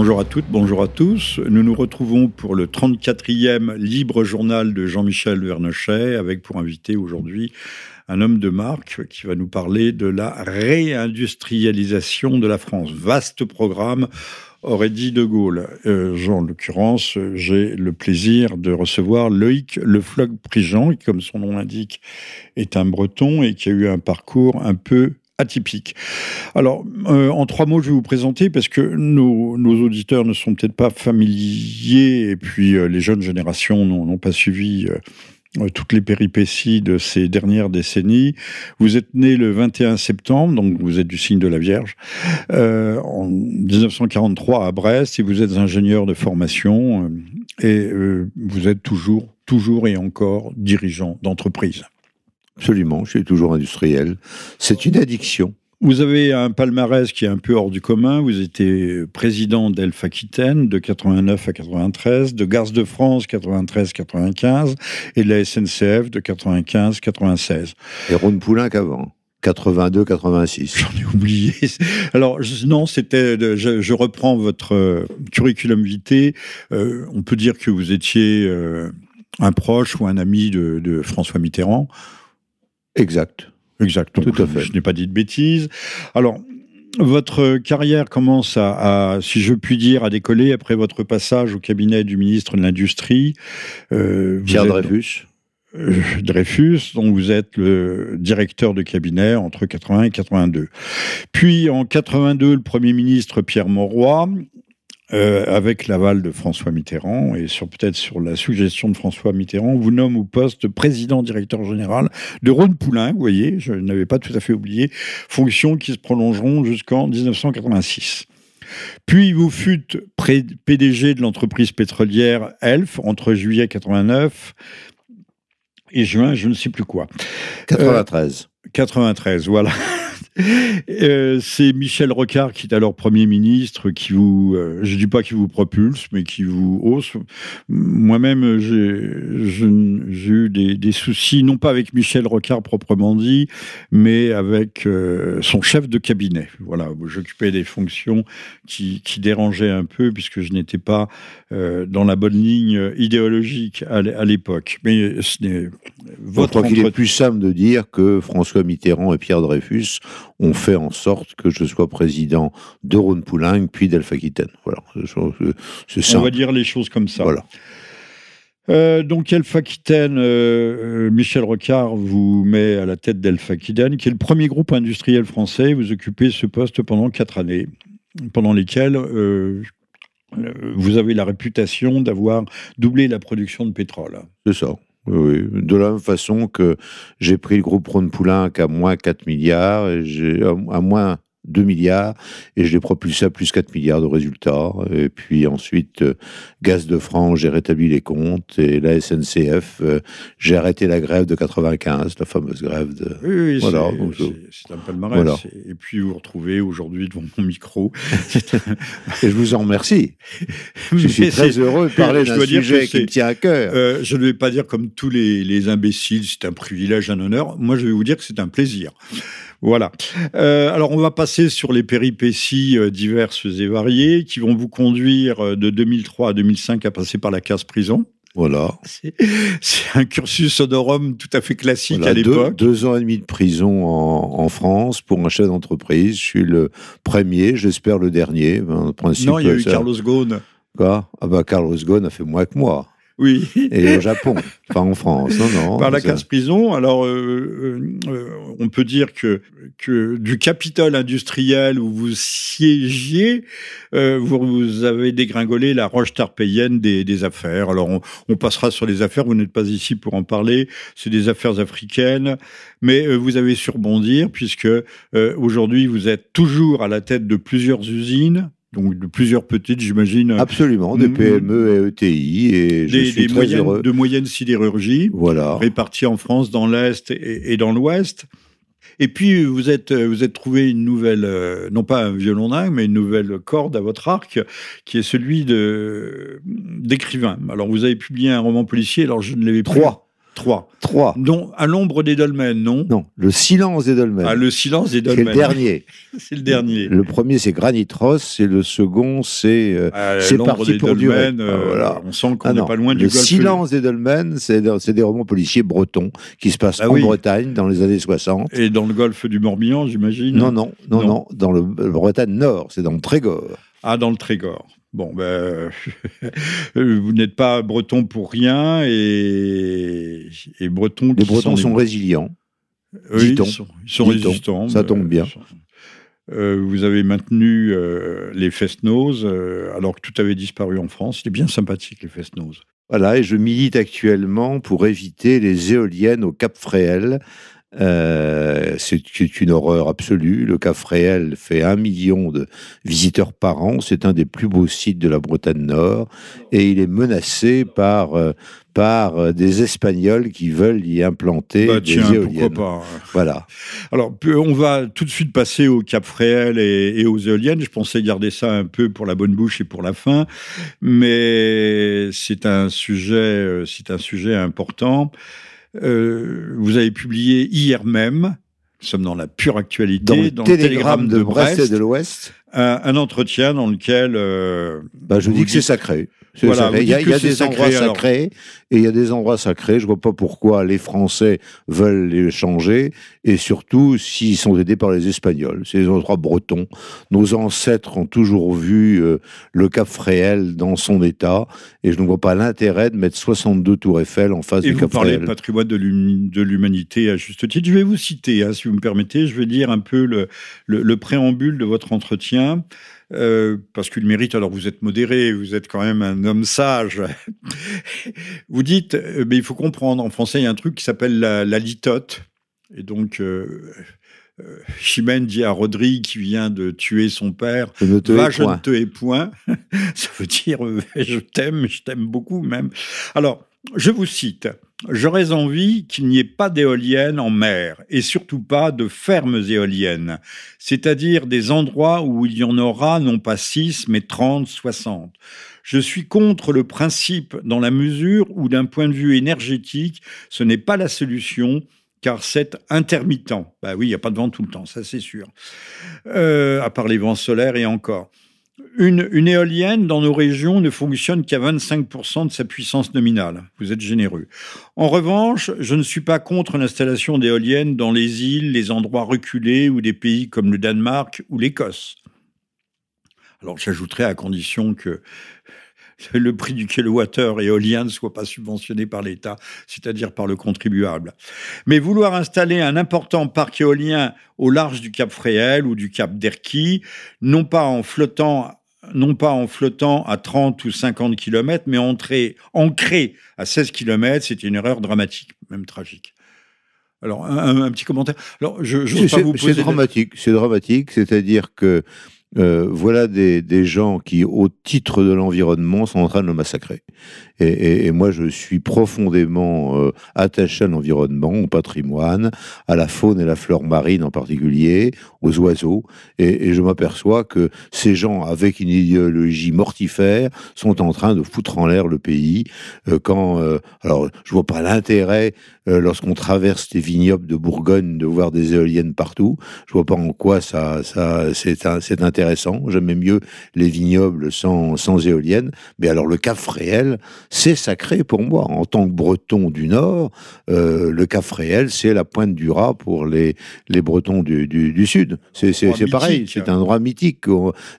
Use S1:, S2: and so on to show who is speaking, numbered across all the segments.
S1: Bonjour à toutes, bonjour à tous. Nous nous retrouvons pour le 34e libre journal de Jean-Michel Vernochet avec pour invité aujourd'hui un homme de marque qui va nous parler de la réindustrialisation de la France. Vaste programme aurait dit De Gaulle. Euh, en l'occurrence, j'ai le plaisir de recevoir Loïc Le Floc Prigent, qui, comme son nom l'indique, est un breton et qui a eu un parcours un peu atypique. Alors, euh, en trois mots, je vais vous présenter parce que nos, auditeurs ne sont peut-être pas familiers et puis euh, les jeunes générations n'ont pas suivi. Euh, toutes les péripéties de ces dernières décennies. Vous êtes né le 21 septembre, donc vous êtes du signe de la Vierge, en 1943 à Brest, et vous êtes ingénieur de formation, et vous êtes toujours, toujours et encore dirigeant d'entreprise.
S2: Absolument, je suis toujours industriel. C'est une addiction.
S1: Vous avez un palmarès qui est un peu hors du commun. Vous étiez président d'Elf Aquitaine de 89 à 93, de Gare de France 93-95 et de la SNCF de 95-96.
S2: Et Ron Poulain qu'avant 82-86.
S1: J'en ai oublié. Alors, non, c'était. Je, reprends votre euh, curriculum vitae. Euh, on peut dire que vous étiez euh, un proche ou un ami de François Mitterrand.
S2: Exact.
S1: Exact. Tout à fait. Je n'ai pas dit de bêtises. Alors, votre carrière commence à, si je puis dire, à décoller après votre passage au cabinet du ministre de l'Industrie.
S2: Euh, Pierre Dreyfus.
S1: Euh, Dreyfus, dont vous êtes le directeur de cabinet entre 80 et 82. Puis en 82, le Premier ministre Pierre Mauroy euh, avec l'aval de François Mitterrand et sur peut-être sur la suggestion de François Mitterrand, vous nomme au poste président directeur général de Rhône Poulain, vous voyez, je n'avais pas tout à fait oublié, fonctions qui se prolongeront jusqu'en 1986. Puis vous fûtes PDG de l'entreprise pétrolière Elf entre juillet 89 et juin, je ne sais plus quoi.
S2: 93.
S1: 93, euh, voilà. Euh, c'est Michel Rocard qui est alors Premier ministre, qui vous, euh, je dis pas qui vous propulse, mais qui vous hausse. Moi-même, j'ai eu des, soucis, non pas avec Michel Rocard proprement dit, mais avec euh, son chef de cabinet. Voilà, j'occupais des fonctions qui, dérangeaient un peu, puisque je n'étais pas dans la bonne ligne idéologique à l'époque. Mais ce n'est
S2: votre. qu'il est plus simple de dire que François Mitterrand et Pierre Dreyfus ont fait en sorte que je sois président de Rhône Poulenc puis d'Alpha Aquitaine. Voilà.
S1: On va dire les choses comme ça. Voilà. Euh, donc Alpha Aquitaine, euh, euh, Michel Rocard vous met à la tête d'Alpha Aquitaine, qui est le premier groupe industriel français. Vous occupez ce poste pendant quatre années, pendant lesquelles vous avez la réputation d'avoir doublé la production de pétrole.
S2: C'est ça. Oui, de la même façon que j'ai pris le groupe Rhône Poulain à moins 4 milliards, et à moins 2 milliards et je l'ai propulsé à plus 4 milliards de résultats. Et puis ensuite, euh, Gaz de France, j'ai rétabli les comptes et la SNCF, euh, j'ai arrêté la grève de 95, la fameuse grève de.
S1: Oui, oui voilà, c'est un palmarès. Voilà. Et puis vous vous retrouvez aujourd'hui devant mon micro.
S2: et je vous en remercie. je suis très heureux de parler d'un sujet qui me tient à cœur.
S1: Euh, je ne vais pas dire comme tous les, les imbéciles, c'est un privilège, un honneur. Moi, je vais vous dire que c'est un plaisir. Voilà. Euh, alors, on va passer sur les péripéties euh, diverses et variées qui vont vous conduire euh, de 2003 à 2005 à passer par la case prison.
S2: Voilà.
S1: C'est un cursus honorum tout à fait classique à l'époque.
S2: Deux, ans et demi de prison en, France pour un chef d'entreprise. Je suis le premier, j'espère le dernier.
S1: non, il y a eu Carlos Ghosn.
S2: Quoi? Ah bah Carlos Ghosn a fait moins que moi.
S1: Oui.
S2: Et au Japon, pas en France. Non, non.
S1: Par la casse prison. Alors, euh, euh, on peut dire que, que du capital industriel où vous siégiez, euh, vous, avez dégringolé la roche tarpéienne des, des affaires. Alors, on, on, passera sur les affaires. Vous n'êtes pas ici pour en parler. C'est des affaires africaines. Mais vous avez surbondir puisque aujourd'hui, vous êtes toujours à la tête de plusieurs usines donc de plusieurs petites, j'imagine.
S2: Absolument, des PME et ETI, et je suis très
S1: moyennes,
S2: heureux.
S1: De moyenne sidérurgie,
S2: voilà.
S1: réparties en France, dans l'Est et, dans l'Ouest. Et puis, vous êtes, vous êtes trouvé une nouvelle, euh, non pas un violon dingue, mais une nouvelle corde à votre arc, qui est celui d'écrivain. Alors, vous avez publié un roman policier, alors je ne l'avais
S2: Trois.
S1: Trois.
S2: Trois.
S1: Non, à l'ombre des dolmens, non
S2: Non, le silence des dolmens.
S1: Ah, le silence des
S2: c'est
S1: dolmens.
S2: le dernier.
S1: C'est le dernier.
S2: Le premier, c'est Granitros, et le second, c'est euh,
S1: Ah,
S2: c'est parti
S1: des
S2: pour durer.
S1: dolmens, euh,
S2: Ah, voilà.
S1: On sent qu'on
S2: Ah
S1: n'est pas loin du
S2: le silence des dolmens, c'est c'est des romans policiers bretons qui se passent
S1: Ah
S2: en
S1: oui.
S2: Bretagne dans les années 60.
S1: Et dans le golfe du Morbihan, j'imagine?
S2: Non, non, non,
S1: Non.
S2: non, dans le le Bretagne Nord, c'est dans le Trégor.
S1: Ah, dans le Trégor. Bon, ben, vous n'êtes pas breton pour rien et, et breton.
S2: Les Bretons sont résilients.
S1: Oui,
S2: dit-on.
S1: ils sont, ils sont résistants.
S2: Ça tombe
S1: euh,
S2: bien.
S1: euh, vous avez maintenu euh, les Fest-Noz euh, alors que tout avait disparu en France. C'était bien sympathique, les Fest-Noz.
S2: Voilà, et je milite actuellement pour éviter les éoliennes au Cap Fréhel. Euh, c'est une horreur absolue. Le Cap Fréhel fait un million de visiteurs par an. C'est un des plus beaux sites de la Bretagne Nord. Et il est menacé par, euh, par euh, des Espagnols qui veulent y implanter
S1: Bah,
S2: des éoliennes.
S1: pourquoi pas
S2: Voilà.
S1: Alors, on va tout de suite passer au Cap Fréhel et, et aux éoliennes. Je pensais garder ça un peu pour la bonne bouche et pour la fin, mais c'est un sujet, c'est un sujet important. Euh, vous avez publié hier même, nous sommes dans la pure actualité,
S2: Dans le
S1: dans
S2: télégramme de Brest et de l'Ouest,
S1: un, un entretien dans lequel euh,
S2: bah, je
S1: Vous
S2: dis que c'est sacré.
S1: Voilà, vous
S2: Il y a, y des
S1: sacré,
S2: endroits
S1: alors.
S2: sacrés et il y a des endroits sacrés. Je vois pas pourquoi les Français veulent les changer et surtout s'ils sont aidés par les Espagnols. C'est des endroits bretons. Nos ancêtres ont toujours vu euh, le Cap Fréhel dans son état et je ne vois pas l'intérêt de mettre 62 tours Eiffel en face
S1: Et
S2: du
S1: vous
S2: Cap
S1: parlez de
S2: Fréhel.
S1: patrimoine de l'hum- de l'humanité à juste titre. Je vais vous citer, hein, si vous me permettez, je vais lire un peu le, le- le préambule de votre entretien, euh, parce qu'il mérite, alors vous êtes modéré, vous êtes quand même un homme sage. vous dites, euh, mais il faut comprendre, en français, il y a un truc qui s'appelle la, la litote. Et donc, euh, Chimène dit à Rodrigue, qui vient de tuer son père,
S2: Je ne te
S1: Va, je ne
S2: point.
S1: te hais point. Ça veut dire je t'aime, je t'aime beaucoup même. Alors, je vous cite. J'aurais envie qu'il n'y ait pas d'éoliennes en mer et surtout pas de fermes éoliennes, c'est-à-dire des endroits où il y en aura non pas 6 mais 30, 60. Je suis contre le principe dans la mesure où d'un point de vue énergétique, ce n'est pas la solution car c'est intermittent. Bah oui, il n'y a pas de vent tout le temps, ça c'est sûr. Euh, à part les vents solaires et encore. Une, éolienne dans nos régions ne fonctionne qu'à 25% de sa puissance nominale. Vous êtes généreux. En revanche, je ne suis pas contre l'installation d'éoliennes dans les îles, les endroits reculés ou des pays comme le Danemark ou l'Écosse. Alors j'ajouterais à condition que le prix du kilowattheure éolien ne soit pas subventionné par l'État, c'est-à-dire par le contribuable. Mais vouloir installer un important parc éolien au large du Cap Fréhel ou du Cap d'Erquy, non pas en flottant non pas en flottant à 30 ou 50 km, mais entré, ancré à 16 km, c'est une erreur dramatique, même tragique. Alors, un, un petit commentaire. Alors, je je
S2: C'est-
S1: pas
S2: dramatique, c'est dramatique, c'est-à-dire que euh, voilà des, gens qui, au titre de l'environnement, sont en train de le massacrer. Et, moi, je suis profondément euh, attaché à l'environnement, au patrimoine, à la faune et la flore marine en particulier, aux oiseaux, et, je m'aperçois que ces gens, avec une idéologie mortifère, sont en train de foutre en l'air le pays. euh, quand, alors, je vois pas l'intérêt lorsqu'on traverse les vignobles de Bourgogne de voir des éoliennes partout. Je vois pas en quoi ça, ça c'est c'est intéressant. J'aimais mieux les vignobles sans, sans éoliennes. Mais alors le Cap Fréhel, c'est sacré pour moi. En tant que Breton du Nord, euh, le Cap Fréhel, c'est la pointe du rat pour les, les Bretons du, du, du Sud. C'est pareil, c'est un endroit mythique.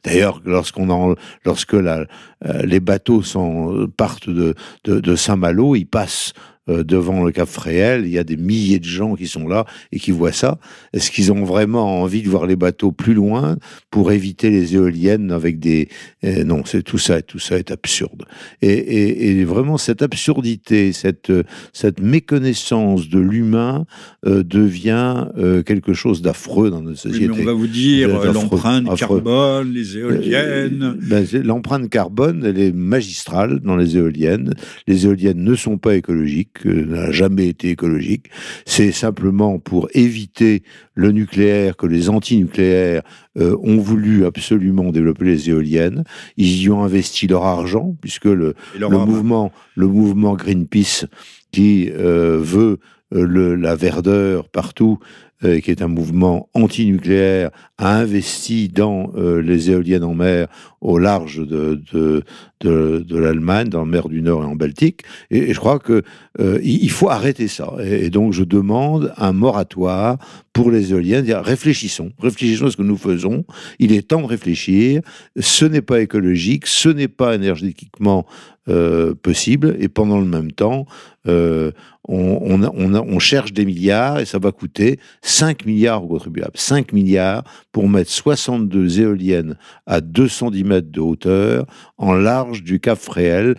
S2: D'ailleurs, lorsqu'on lorsque la, euh, les bateaux sont, partent de, de, de Saint-Malo, ils passent euh, devant le Cap Fréhel, il y a des milliers de gens qui sont là et qui voient ça. Est-ce qu'ils ont vraiment envie de voir les bateaux plus loin pour éviter les éoliennes avec des... eh, non, c'est tout ça, tout ça est absurde. Et, et- et vraiment, cette absurdité, cette, cette méconnaissance de l'humain euh, devient euh, quelque chose d'affreux dans notre
S1: Oui,
S2: société.
S1: mais on va vous dire l'empreinte carbone, les éoliennes.
S2: Ben, L'empreinte carbone, elle est magistrale dans les éoliennes. Les éoliennes ne sont pas écologiques, euh, n'a jamais été écologique. C'est simplement pour éviter le nucléaire que les antinucléaires euh, ont voulu absolument développer les éoliennes. Ils y ont investi leur argent, puisque le, le mouvement, le mouvement Greenpeace qui veut la verdeur partout, qui est un mouvement anti-nucléaire, a investi dans les éoliennes en mer au large de, de, de, l'Allemagne, dans la mer du Nord et en Baltique. Et, je crois que euh, faut arrêter ça. Et, donc je demande un moratoire pour les éoliennes. Dire, réfléchissons, réfléchissons à ce que nous faisons. Il est temps de réfléchir. Ce n'est pas écologique, ce n'est pas énergétiquement euh, possible. Et pendant le même temps, euh, on, on, on, on, cherche des milliards et ça va coûter 5 milliards aux contribuables. 5 milliards pour mettre 62 éoliennes à 210 mètres de hauteur en large du Cap Fréhel,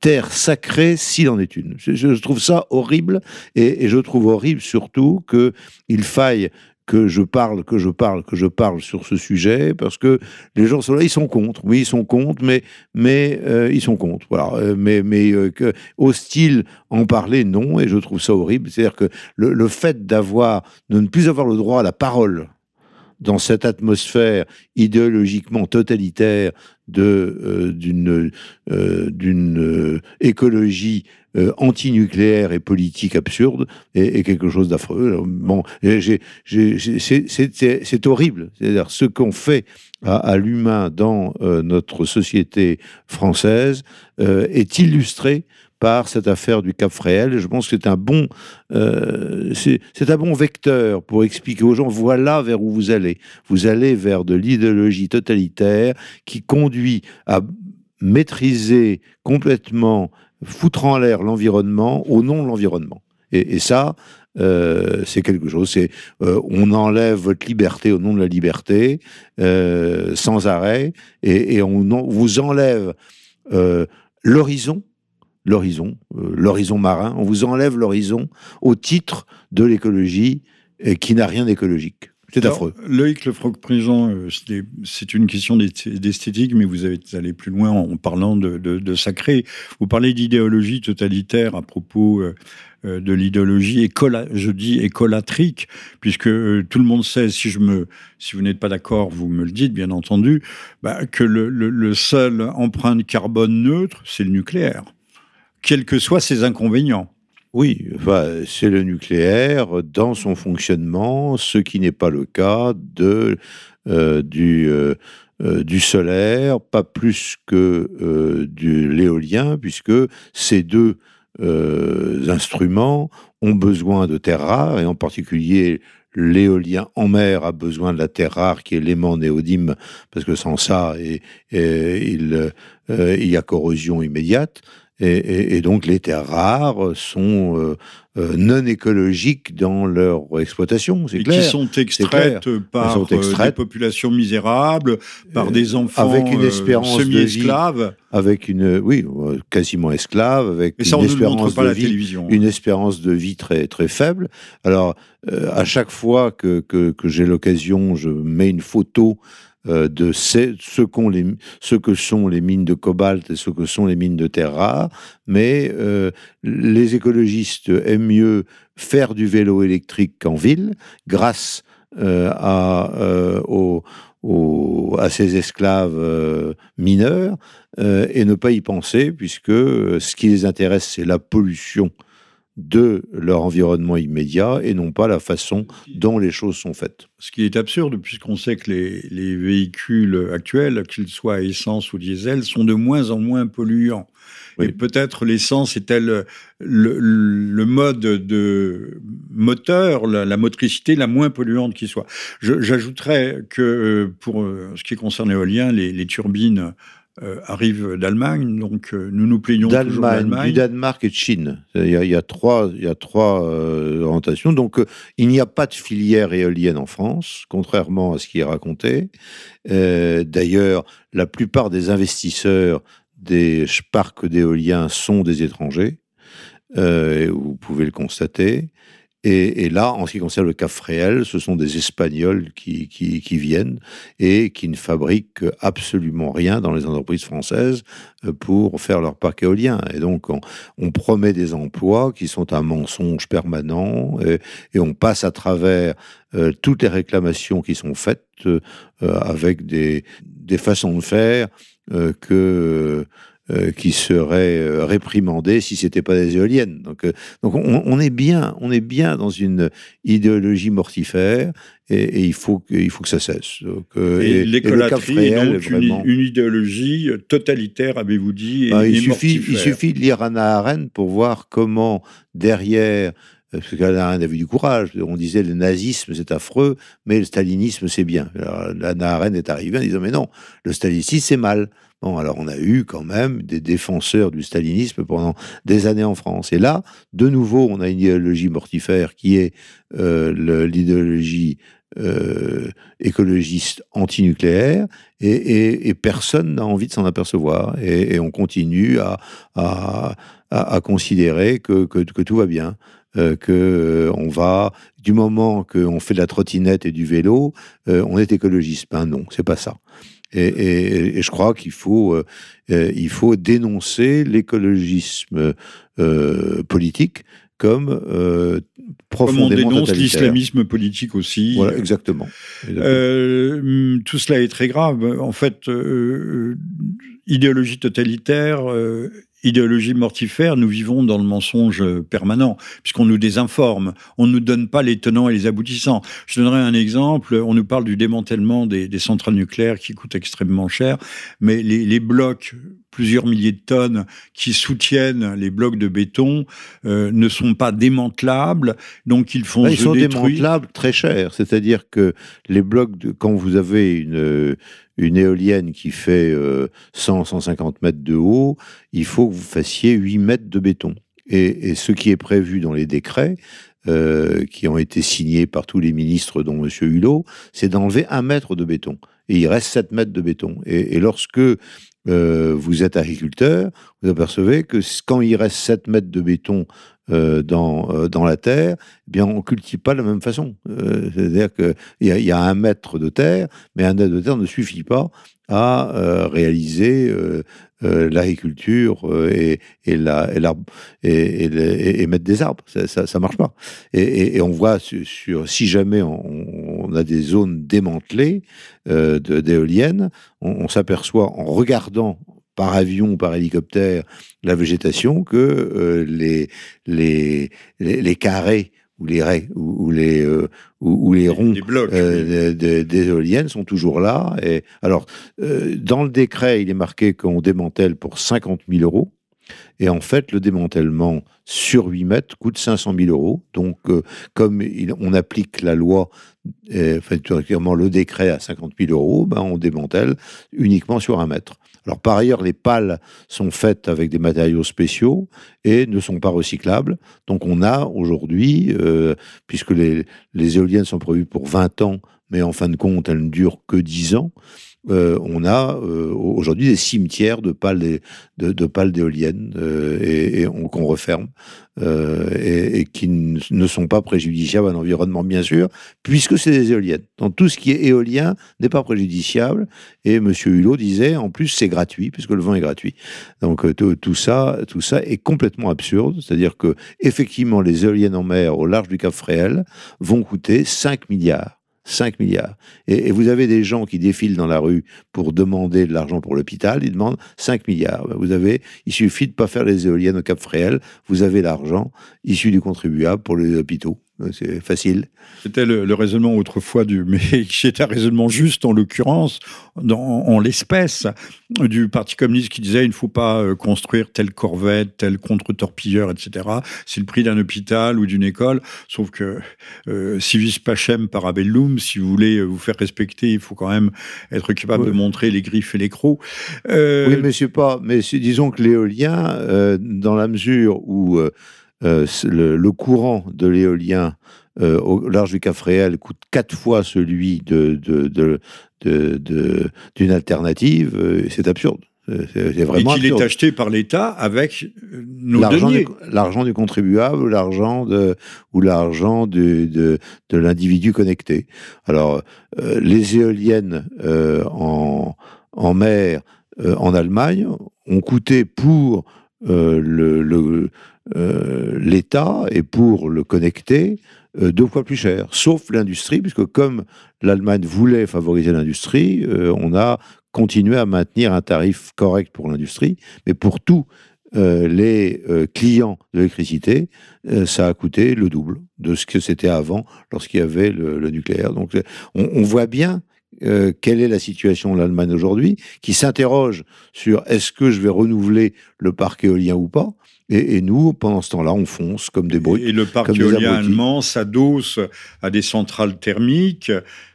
S2: terre sacrée s'il en est une. Je, trouve ça horrible et, je trouve horrible surtout qu'il faille que je parle, que je parle, que je parle sur ce sujet, parce que les gens sont là, ils sont contre. Oui, ils sont contre, mais mais euh, ils sont contre. Voilà. Euh, mais mais euh, que hostile en parler, non. Et je trouve ça horrible. C'est-à-dire que le, le fait d'avoir de ne plus avoir le droit à la parole dans cette atmosphère idéologiquement totalitaire de euh, d'une euh, d'une euh, écologie antinucléaire et politique absurde est, quelque chose d'affreux. Bon, c'est horrible. C'est-à-dire ce qu'on fait à, à l'humain dans notre société française est illustré par cette affaire du Cap Fréhel. je pense que c'est un bon, euh, un bon vecteur pour expliquer aux gens voilà vers où vous allez. Vous allez vers de l'idéologie totalitaire qui conduit à maîtriser complètement, foutre en l'air l'environnement au nom de l'environnement. Et, ça, euh, c'est quelque chose. C'est euh, on enlève votre liberté au nom de la liberté sans arrêt, et on, vous enlève l'horizon l'horizon, euh, l'horizon marin. On vous enlève l'horizon au titre de l'écologie qui n'a rien d'écologique. C'est affreux.
S1: Loïc Lefroc-Prison, euh, c'est une question d'esthétique, mais vous avez allé plus loin en parlant de, sacré. Vous parlez d'idéologie totalitaire à propos euh, de l'idéologie je dis écolatrique, puisque tout le monde sait, si je me, si vous n'êtes pas d'accord, vous me le dites, bien entendu, bah, que le, le seul empreinte carbone neutre, c'est le nucléaire quels que soient ses inconvénients.
S2: Oui, c'est le nucléaire dans son fonctionnement, ce qui n'est pas le cas euh, du, euh, euh, du solaire, pas plus que de l'éolien, puisque ces deux instruments ont besoin de terres rares, et en particulier l'éolien en mer a besoin de la terre rare qui est l'aimant néodyme, parce que sans ça, il y a corrosion immédiate. Et, donc les terres rares sont euh, euh, non écologiques dans leur exploitation, c'est clair.
S1: Qui sont extraites par sont euh, des populations misérables, par des enfants avec une espérance semi-esclaves.
S2: Avec une, oui, quasiment esclave, avec une espérance de vie, une espérance de vie très très faible. Alors à chaque fois que, que, que j'ai l'occasion, je mets une photo euh, de ce, que sont les mines de cobalt et ce que sont les mines de terre rare, mais euh, les écologistes aiment mieux faire du vélo électrique qu'en ville, grâce euh, à ces esclaves mineurs, et ne pas y penser, puisque ce qui les intéresse, c'est la pollution de leur environnement immédiat et non pas la façon dont les choses sont faites.
S1: Ce qui est absurde, puisqu'on sait que les, véhicules actuels, qu'ils soient à essence ou diesel, sont de moins en moins polluants. Et peut-être l'essence est-elle le, mode de moteur, la, motricité la moins polluante qui soit. J'ajouterais que euh, pour euh, ce qui concerne l'éolien, les turbines euh, arrive d'Allemagne, donc euh, nous nous plaignons d'Allemagne,
S2: du Danemark et de Chine. Il y a, trois, il y a trois euh, orientations. Donc il n'y a pas de filière éolienne en France, contrairement à ce qui est raconté. D'ailleurs, la plupart des investisseurs des parcs d'éoliens sont des étrangers. vous pouvez le constater. Et, là, en ce qui concerne le Cap Fréhel, ce sont des Espagnols qui, viennent et qui ne fabriquent absolument rien dans les entreprises françaises euh, pour faire leur parc éolien. Et donc, on, promet des emplois qui sont un mensonge permanent et, on passe à travers euh, toutes les réclamations qui sont faites euh, avec des façons de faire que qui seraient réprimandées si c'était pas des éoliennes. Donc, donc on, est bien, on est bien dans une idéologie mortifère et, il faut que, il faut que ça cesse.
S1: Donc, et, l'écolaterie est donc une, une, idéologie totalitaire, avez-vous dit,
S2: bah, il, suffit, il suffit de lire Anna Arendt pour voir comment derrière parce qu'Anna Arendt avait du courage. On disait le nazisme c'est affreux, mais le stalinisme c'est bien. Alors, Anna Arendt est arrivée en disant mais non, le stalinisme c'est mal. Alors on a eu quand même des défenseurs du stalinisme pendant des années en France. Et là, de nouveau, on a une idéologie mortifère qui est euh, l'idéologie euh, écologiste antinucléaire et, personne n'a envie de s'en apercevoir. Et, on continue à, à, à, considérer que, que, tout va bien. Euh, que on va du moment qu'on fait de la trottinette et du vélo, on est écologiste. Ben non, c'est pas ça. Et, et, et, je crois qu'il faut, euh, il faut dénoncer l'écologisme euh, politique comme euh, profondément Comme on dénonce
S1: l'islamisme politique aussi.
S2: Voilà, exactement.
S1: Euh, tout cela est très grave. En fait, euh, idéologie totalitaire, idéologie mortifère, nous vivons dans le mensonge permanent, puisqu'on nous désinforme, on ne nous donne pas les tenants et les aboutissants. Je donnerai un exemple, on nous parle du démantèlement des, des centrales nucléaires qui coûtent extrêmement cher, mais les, les, blocs, plusieurs milliers de tonnes, qui soutiennent les blocs de béton, euh, ne sont pas démantelables, donc ils font
S2: Là, Ils sont démantelables très cher, c'est-à-dire que les blocs, de, quand vous avez une une éolienne qui fait 100, euh, 150 mètres de haut, il faut que vous fassiez 8 mètres de béton. Et, ce qui est prévu dans les décrets, euh, qui ont été signés par tous les ministres, dont M. Hulot, c'est d'enlever un mètre de béton. Et il reste 7 mètres de béton. Et, lorsque euh, vous êtes agriculteur, vous apercevez que quand il reste 7 mètres de béton euh, dans, euh, dans la terre, eh bien on cultive pas de la même façon. Euh, c'est-à-dire qu'il y, a, y a un mètre de terre, mais un mètre de terre ne suffit pas à réaliser l'agriculture et, la, et, et, et, mettre des arbres. Ça, ça marche pas. Et, on voit sur, si jamais on, a des zones démantelées d'éoliennes, on s'aperçoit en regardant par avion ou par hélicoptère la végétation que euh, les, les, les, carrés ou les raies ou, les euh, ou, les ronds euh, des éoliennes sont toujours là. Et alors dans le décret, il est marqué qu'on démantèle pour 50 000 euros. Et en fait, le démantèlement sur 8 mètres coûte 500 000 euros. Donc, comme on applique la loi, euh, enfin, le décret à 50 000 euros, ben, on démantèle uniquement sur un mètre. Alors par ailleurs, les pales sont faites avec des matériaux spéciaux et ne sont pas recyclables. Donc on a aujourd'hui, euh, puisque les, les éoliennes sont prévues pour 20 ans, mais en fin de compte, elles ne durent que 10 ans, euh, on a euh, aujourd'hui des cimetières de pales d'éoliennes euh, qu'on referme et, qui ne sont pas préjudiciables à l'environnement bien sûr, puisque c'est des éoliennes. Donc tout ce qui est éolien n'est pas préjudiciable. Et Monsieur Hulot disait en plus c'est gratuit puisque le vent est gratuit. Donc tout ça, tout ça est complètement absurde. C'est-à-dire que effectivement les éoliennes en mer au large du Cap Fréhel vont coûter 5 milliards. 5 milliards. Et, vous avez des gens qui défilent dans la rue pour demander de l'argent pour l'hôpital, ils demandent 5 milliards. Vous avez, il suffit de pas faire les éoliennes au Cap Fréhel, vous avez l'argent issu du contribuable pour les hôpitaux. C'est facile.
S1: C'était le, raisonnement autrefois du, mais c'était un raisonnement juste en l'occurrence, en l'espèce, du Parti communiste qui disait il ne faut pas euh, construire telle corvette, tel contre-torpilleur, etc. C'est le prix d'un hôpital ou d'une école. Sauf que euh, civis pacem parabellum, si vous voulez vous faire respecter, il faut quand même être capable de montrer les griffes et les crocs.
S2: Euh... Oui, mais c'est pas. Mais disons que l'éolien, euh, dans la mesure où euh, le, courant de l'éolien euh, au large du Cap Fréhel coûte quatre fois celui de, d'une alternative, euh, c'est absurde.
S1: C'est vraiment Et qu'il est acheté par l'État avec nos
S2: l'argent du, l'argent du contribuable, l'argent de, ou l'argent de, de, de l'individu connecté. Alors, les éoliennes en, en mer en Allemagne ont coûté pour le, le, euh, l'État et pour le connecter euh, deux fois plus cher, sauf l'industrie, puisque comme l'Allemagne voulait favoriser l'industrie, euh, on a continuer à maintenir un tarif correct pour l'industrie, mais pour tous les clients de l'électricité, ça a coûté le double de ce que c'était avant lorsqu'il y avait le, nucléaire. Donc on, voit bien quelle est la situation de l'Allemagne aujourd'hui, qui s'interroge sur est-ce que je vais renouveler le parc éolien ou pas. Et, nous, pendant ce temps-là, on fonce comme des bruits.
S1: Et le parc éolien allemand s'adosse à des centrales thermiques.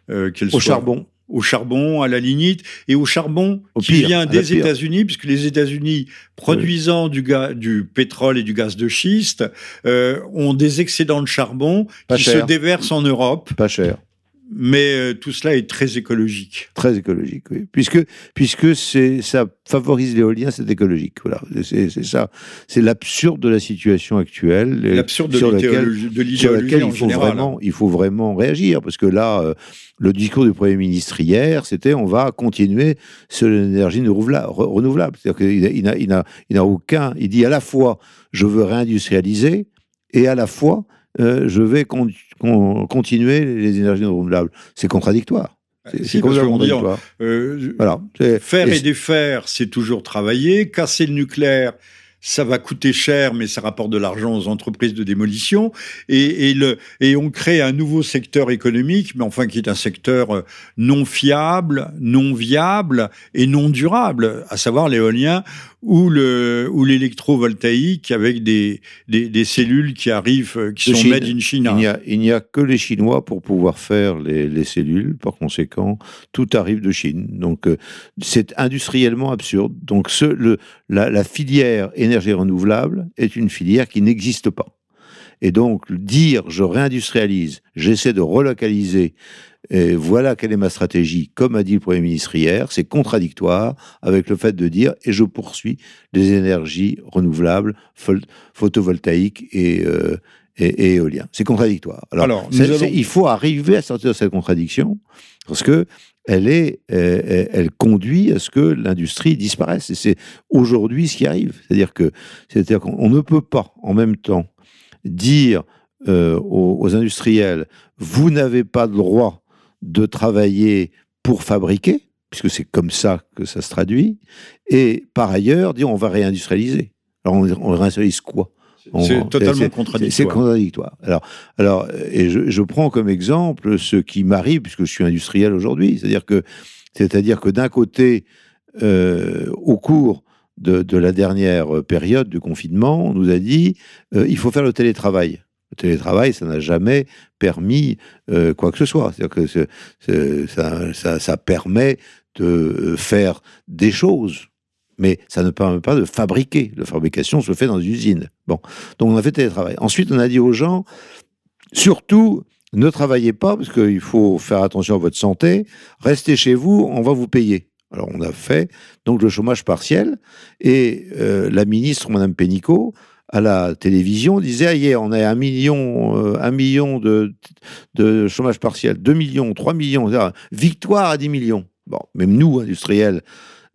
S2: Au charbon
S1: au charbon, à la lignite, et au charbon qui vient des États-Unis, puisque les États-Unis, produisant du, du pétrole et du gaz de schiste, euh, ont des excédents de charbon qui se déversent en Europe.
S2: Pas cher
S1: mais euh, tout cela est très écologique.
S2: Très écologique, oui. Puisque, puisque ça favorise l'éolien, c'est écologique. Voilà. C'est ça. C'est l'absurde de la situation actuelle.
S1: L'absurde de l'idéologie
S2: il faut Vraiment, il faut vraiment réagir. Parce que là, euh, le discours du Premier ministre hier, c'était on va continuer sur l'énergie renouvelable. C'est-à-dire qu'il n'a aucun. Il dit à la fois, je veux réindustrialiser, et à la fois, euh, je vais continuer les énergies renouvelables. C'est contradictoire.
S1: C'est contradictoire. Euh, voilà. Faire et défaire, c'est toujours travailler. Casser le nucléaire, ça va coûter cher, mais ça rapporte de l'argent aux entreprises de démolition. Et, le, et on crée un nouveau secteur économique, mais enfin qui est un secteur euh, non fiable, non viable et non durable, à savoir l'éolien ou le ou l'électrovoltaïque avec des, des, cellules qui arrivent, euh, qui sont made in China.
S2: Il n'y a, que les Chinois pour pouvoir faire les, les, cellules. Par conséquent, tout arrive de Chine. Donc, euh, c'est industriellement absurde. Donc, ce, le, la, la filière énergie renouvelable est une filière qui n'existe pas. Et donc, dire je réindustrialise, j'essaie de relocaliser et voilà quelle est ma stratégie. Comme a dit le Premier ministre hier, c'est contradictoire avec le fait de dire et je poursuis les énergies renouvelables, photovoltaïques et, euh, et, éoliens. C'est contradictoire. Alors, il faut arriver à sortir de cette contradiction parce que elle, est, elle, conduit à ce que l'industrie disparaisse. Et c'est aujourd'hui ce qui arrive. C'est-à-dire que, c'est-à-dire qu'on ne peut pas en même temps dire euh, aux, aux, industriels, vous n'avez pas le droit de travailler pour fabriquer, puisque c'est comme ça que ça se traduit, et par ailleurs, dire on va réindustrialiser. Alors on, réindustrialise quoi?
S1: C'est totalement contradictoire.
S2: C'est contradictoire. Alors, alors, et je, prends comme exemple ce qui m'arrive, puisque je suis industriel aujourd'hui, c'est-à-dire que, c'est-à-dire que d'un côté, euh, au cours de, la dernière période du confinement, on nous a dit euh, il faut faire le télétravail. Le télétravail, ça n'a jamais permis euh, quoi que ce soit. C'est-à-dire que ça, permet de euh, faire des choses, mais ça ne permet pas de fabriquer. La fabrication se fait dans une usine. Bon, donc on a fait télétravail. Ensuite, on a dit aux gens, surtout, ne travaillez pas parce qu'il faut faire attention à votre santé. Restez chez vous, on va vous payer. Alors on a fait donc le chômage partiel et euh, la ministre, Madame Pénicaud, à la télévision disait ah, on a un million, euh, un million de, chômage partiel, 2 millions, 3 millions, victoire à 10 millions. Bon, même nous, industriels,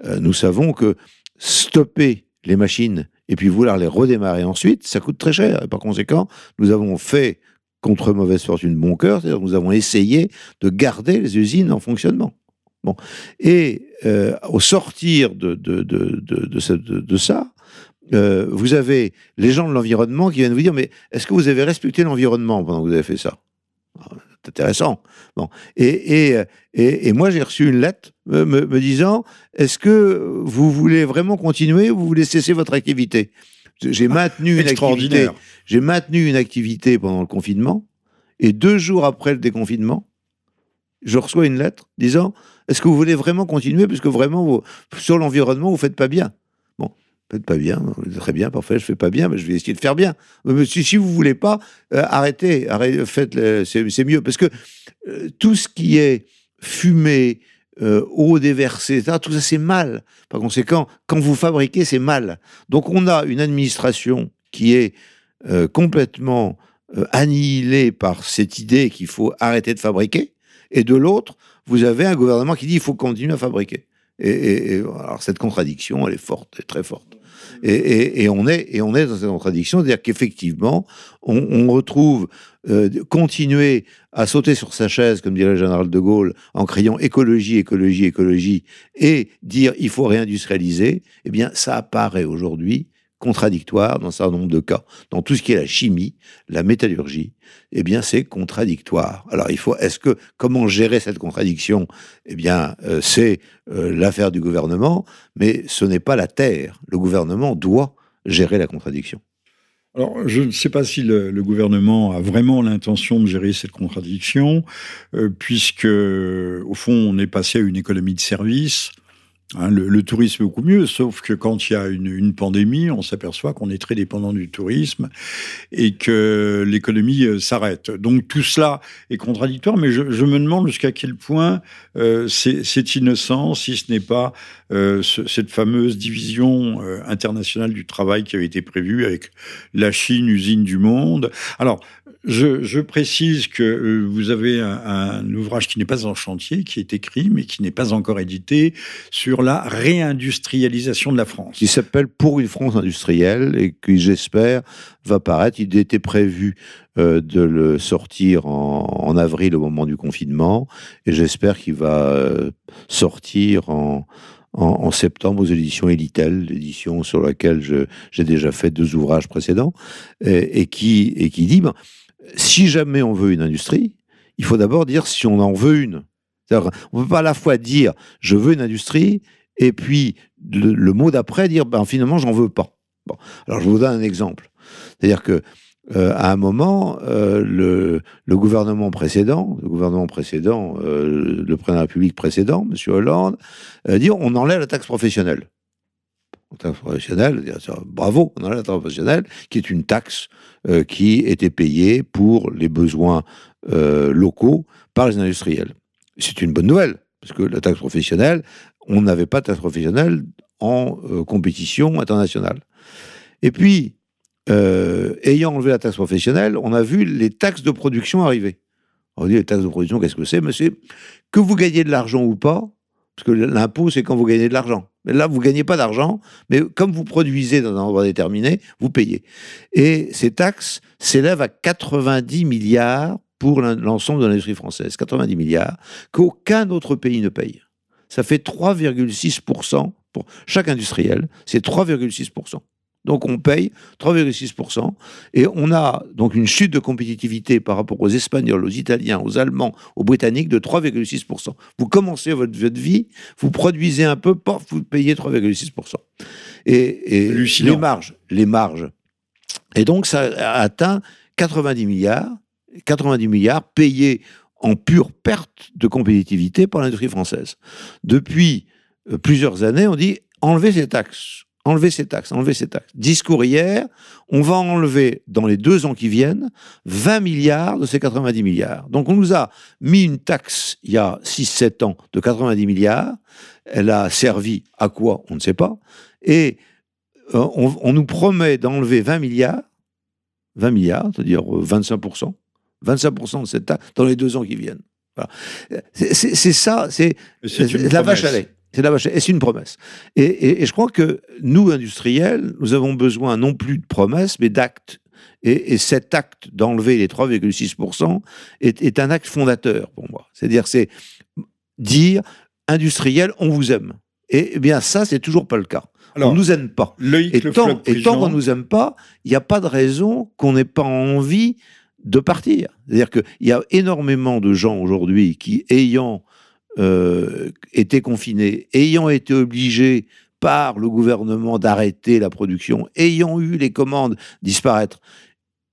S2: euh, nous savons que stopper les machines et puis vouloir les redémarrer ensuite, ça coûte très cher. Et par conséquent, nous avons fait contre mauvaise fortune bon cœur, c'est-à-dire nous avons essayé de garder les usines en fonctionnement. Bon. Et euh, au sortir de, de, de ça, euh, vous avez les gens de l'environnement qui viennent vous dire mais est-ce que vous avez respecté l'environnement pendant que vous avez fait ça? Ah, C'est intéressant. Bon. Et, et, et, moi, j'ai reçu une lettre me, me, disant est-ce que vous voulez vraiment continuer ou vous voulez cesser votre activité? J'ai maintenu une activité. Maintenu une activité pendant le confinement et deux jours après le déconfinement, je reçois une lettre disant est-ce que vous voulez vraiment continuer? Parce que vraiment vous, sur l'environnement vous faites pas bien faites pas bien, très bien, parfait, je fais pas bien, mais je vais essayer de faire bien. Mais si, si vous voulez pas, euh, arrêtez, faites, c'est mieux, parce que euh, tout ce qui est fumé, euh, eau déversée, tout ça c'est mal. Par conséquent, quand vous fabriquez, c'est mal. Donc on a une administration qui est complètement annihilée par cette idée qu'il faut arrêter de fabriquer, et de l'autre, vous avez un gouvernement qui dit il faut continuer à fabriquer. Et, alors cette contradiction, elle est forte, très forte. Et, on est, et on est dans cette contradiction, c'est-à-dire qu'effectivement, on, retrouve euh, continuer à sauter sur sa chaise, comme dirait le général de Gaulle, en criant écologie, écologie, écologie, et dire il faut réindustrialiser, eh bien, ça apparaît aujourd'hui contradictoire dans un certain nombre de cas. Dans tout ce qui est la chimie, la métallurgie, eh bien, c'est contradictoire. Alors, il faut, est-ce que, comment gérer cette contradiction? Eh bien, euh, c'est euh, l'affaire du gouvernement, mais ce n'est pas la terre. Le gouvernement doit gérer la contradiction.
S1: Alors, je ne sais pas si le, gouvernement a vraiment l'intention de gérer cette contradiction, euh, puisque, au fond, on est passé à une économie de service Hein, le, tourisme est beaucoup mieux, sauf que quand il y a une, pandémie, on s'aperçoit qu'on est très dépendant du tourisme et que l'économie euh, s'arrête. Donc tout cela est contradictoire, mais je, me demande jusqu'à quel point euh, c'est innocent, si ce n'est pas euh, cette fameuse division internationale du travail qui avait été prévue avec la Chine, usine du monde. Alors, je, précise que vous avez un, ouvrage qui n'est pas en chantier, qui est écrit, mais qui n'est pas encore édité, sur la réindustrialisation de la France.
S2: Qui s'appelle Pour une France industrielle et qui, j'espère, va paraître. Il était prévu euh, de le sortir en, avril au moment du confinement et j'espère qu'il va euh, sortir en, en, septembre aux éditions Elitel, l'édition sur laquelle j'ai déjà fait deux ouvrages précédents, et, qui, et qui dit, ben, si jamais on veut une industrie, il faut d'abord dire si on en veut une. On ne peut pas à la fois dire je veux une industrie et puis le, mot d'après dire ben, finalement j'en veux pas. Bon. Alors je vous donne un exemple. C'est-à-dire que euh, à un moment, euh, le, gouvernement précédent, le gouvernement précédent, euh, le président de la République précédent, M. Hollande, dit on enlève la taxe professionnelle. La taxe professionnelle, bravo, on enlève la taxe professionnelle, qui est une taxe qui étaient payés pour les besoins locaux par les industriels. C'est une bonne nouvelle, parce que la taxe professionnelle, on n'avait pas de taxe professionnelle en euh, compétition internationale. Et puis, ayant enlevé la taxe professionnelle, on a vu les taxes de production arriver. On dit les taxes de production, qu'est-ce que c'est? Mais que vous gagnez de l'argent ou pas, parce que l'impôt, c'est quand vous gagnez de l'argent. Mais là, vous ne gagnez pas d'argent, mais comme vous produisez dans un endroit déterminé, vous payez. Et ces taxes s'élèvent à 90 milliards pour l'ensemble de l'industrie française. 90 milliards qu'aucun autre pays ne paye. Ça fait 3,6% pour chaque industriel, c'est 3,6%. Donc on paye 3,6%. Et on a donc une chute de compétitivité par rapport aux Espagnols, aux Italiens, aux Allemands, aux Britanniques de 3,6%. Vous commencez votre, vie, vous produisez un peu, vous payez 3,6%. Et, et les marges, les marges. Et donc ça a atteint 90 milliards, 90 milliards payés en pure perte de compétitivité par l'industrie française. Depuis euh, plusieurs années, on dit enlevez ces taxes enlever ces taxes, enlever ces taxes. Discours hier, on va enlever dans les deux ans qui viennent 20 milliards de ces 90 milliards. Donc on nous a mis une taxe il y a 6-7 ans de 90 milliards. Elle a servi à quoi On ne sait pas. Et euh, on, nous promet d'enlever 20 milliards, 20 milliards, c'est-à-dire 25%, euh, 25% de cette taxe dans les deux ans qui viennent. C'est ça, c'est la vache à lait. C'est la vache. Et c'est une promesse. Et, je crois que nous, industriels, nous avons besoin non plus de promesses, mais d'actes. Et, cet acte d'enlever les 3,6% est, est, un acte fondateur pour moi. C'est-à-dire, c'est dire, industriel, on vous aime. Et, eh bien, ça, c'est toujours pas le cas. Alors, on nous aime pas. Et tant, et tant qu'on nous aime pas, il n'y a pas de raison qu'on n'ait pas envie de partir. C'est-à-dire qu'il y a énormément de gens aujourd'hui qui, ayant euh, étaient confinés, ayant été obligés par le gouvernement d'arrêter la production, ayant eu les commandes disparaître,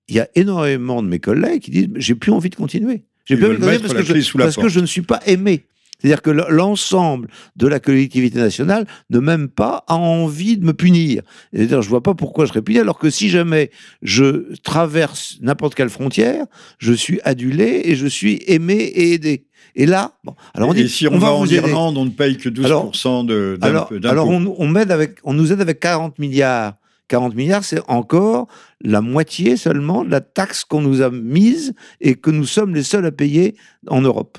S2: il y a énormément de mes collègues qui disent j'ai plus envie de continuer. J'ai plus envie de continuer parce, que je, parce que je ne suis pas aimé. C'est-à-dire que l'ensemble de la collectivité nationale ne même pas a envie de me punir. C'est-à-dire, je vois pas pourquoi je serais puni, alors que si jamais je traverse n'importe quelle frontière, je suis adulé et je suis aimé et aidé. Et là, bon,
S1: alors on dit, et si on, va en Irlande, on ne paye que 12% de
S2: Alors, alors on, on, avec, on nous aide avec 40 milliards. 40 milliards, c'est encore la moitié seulement de la taxe qu'on nous a mise et que nous sommes les seuls à payer en Europe.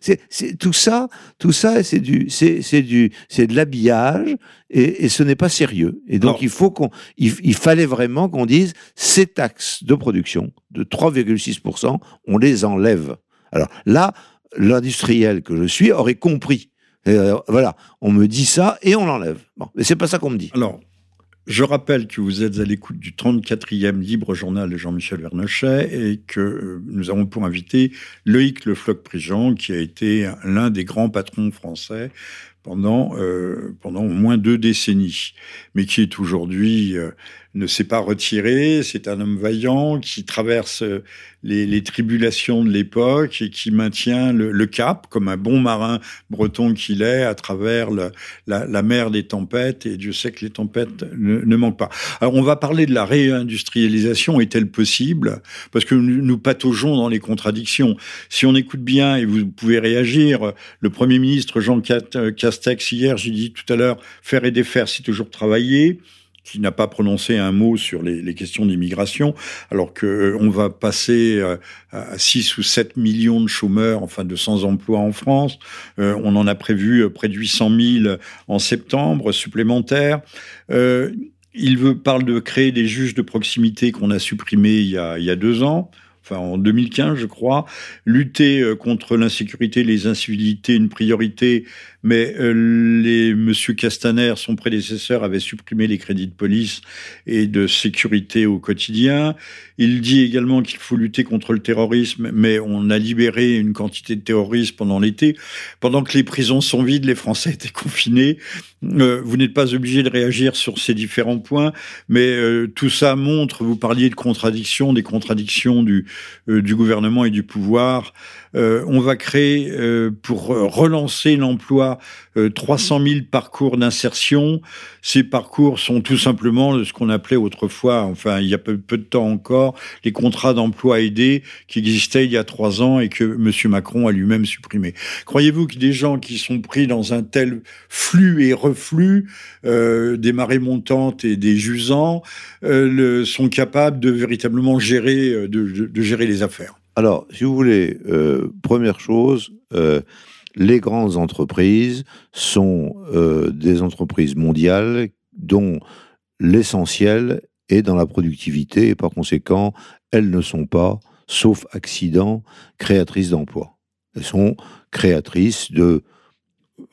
S2: C'est tout ça, tout ça, c'est du, c'est du, c'est de l'habillage et, ce n'est pas sérieux. Et donc il faut qu'on, il, fallait vraiment qu'on dise ces taxes de production de 3,6%, on les enlève. Alors là, l'industriel que je suis aurait compris. Euh, voilà, on me dit ça et on l'enlève. Bon, mais c'est pas ça qu'on me dit.
S1: Alors, je rappelle que vous êtes à l'écoute du 34e Libre Journal de Jean-Michel Vernochet et que euh, nous avons pour invité Loïc Le Floch-Prigent, qui a été l'un des grands patrons français pendant, euh, pendant au moins deux décennies, mais qui est aujourd'hui euh, ne s'est pas retiré. C'est un homme vaillant qui traverse euh, les, tribulations de l'époque et qui maintient le, cap, comme un bon marin breton qu'il est, à travers la, mer des tempêtes. Et Dieu sait que les tempêtes ne, manquent pas. Alors, on va parler de la réindustrialisation. Est-elle possible? Parce que nous, nous pataugeons dans les contradictions. Si on écoute bien, et vous pouvez réagir, le Premier ministre Jean Castex, hier, j'ai dit tout à l'heure, faire et défaire, c'est toujours travailler qui n'a pas prononcé un mot sur les, questions d'immigration, alors qu'on euh, va passer euh, à 6 ou 7 millions de chômeurs, enfin de sans emploi en France. Euh, on en a prévu près de 800 000 en septembre supplémentaires. il parle de créer des juges de proximité qu'on a supprimés il y a, il y a deux ans enfin en 2015 je crois, lutter contre l'insécurité, les incivilités, une priorité mais euh, les Monsieur Castaner, son prédécesseur, avait supprimé les crédits de police et de sécurité au quotidien. Il dit également qu'il faut lutter contre le terrorisme, mais on a libéré une quantité de terroristes pendant l'été. Pendant que les prisons sont vides, les Français étaient confinés. Euh, vous n'êtes pas obligé de réagir sur ces différents points, mais euh, tout ça montre, vous parliez de contradictions, des contradictions du, du gouvernement et du pouvoir. on va créer, pour relancer l'emploi 300 000 parcours d'insertion. Ces parcours sont tout simplement ce qu'on appelait autrefois, enfin il y a peu, de temps encore, les contrats d'emploi aidés qui existaient il y a trois ans et que M. Macron a lui-même supprimé. Croyez-vous que des gens qui sont pris dans un tel flux et reflux, euh, des marées montantes et des jusants, euh, sont capables de véritablement gérer, euh, gérer les affaires?
S2: Alors, si vous voulez, première chose, les grandes entreprises sont euh, des entreprises mondiales dont l'essentiel est dans la productivité et par conséquent, elles ne sont pas, sauf accident, créatrices d'emplois. Elles sont créatrices de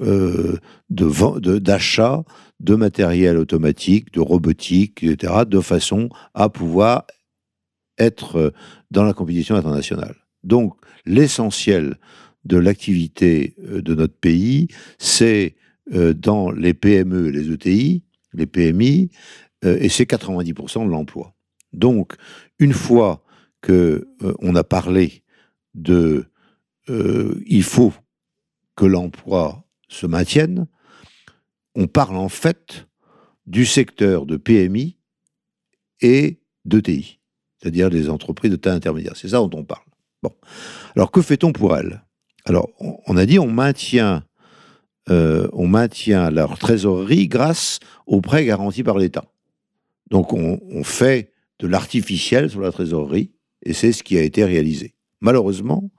S2: euh, d'achat de, matériel automatique, de robotique, etc., de façon à pouvoir être dans la compétition internationale. Donc, l'essentiel de l'activité euh, de notre pays, c'est euh, dans les PME et les ETI, les PMI, euh, et c'est 90% de l'emploi. Donc, une fois que on a parlé de il faut que l'emploi se maintienne, on parle en fait du secteur de PMI et d'ETI, c'est-à-dire des entreprises de taille intermédiaire. C'est ça dont on parle. Alors, que fait-on pour elles? Alors, on a dit on maintient, euh, on maintient leur trésorerie grâce aux prêts garantis par l'État. Donc, on, fait de l'artificiel sur la trésorerie, et c'est ce qui a été réalisé. Malheureusement,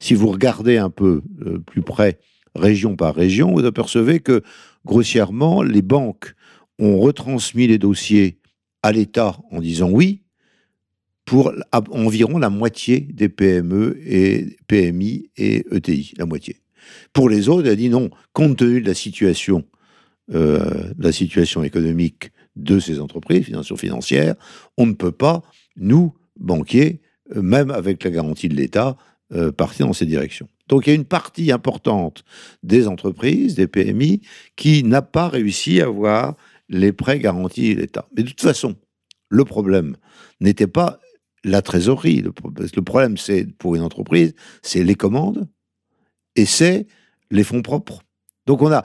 S2: si vous regardez un peu euh, plus près, région par région, vous apercevez que, grossièrement, les banques ont retransmis les dossiers à l'État en disant oui, pour environ la moitié des PME et PMI et ETI, la moitié. Pour les autres, elle a dit non, compte tenu de la situation, euh, la situation économique de ces entreprises, financières, on ne peut pas, nous, banquiers, euh, même avec la garantie de l'État, euh, partir dans ces directions. Donc il y a une partie importante des entreprises, des PMI, qui n'a pas réussi à avoir les prêts garantis de l'État. Mais de toute façon, le problème n'était pas la trésorerie. Le, problème, c'est pour une entreprise, c'est les commandes et c'est les fonds propres. Donc on euh,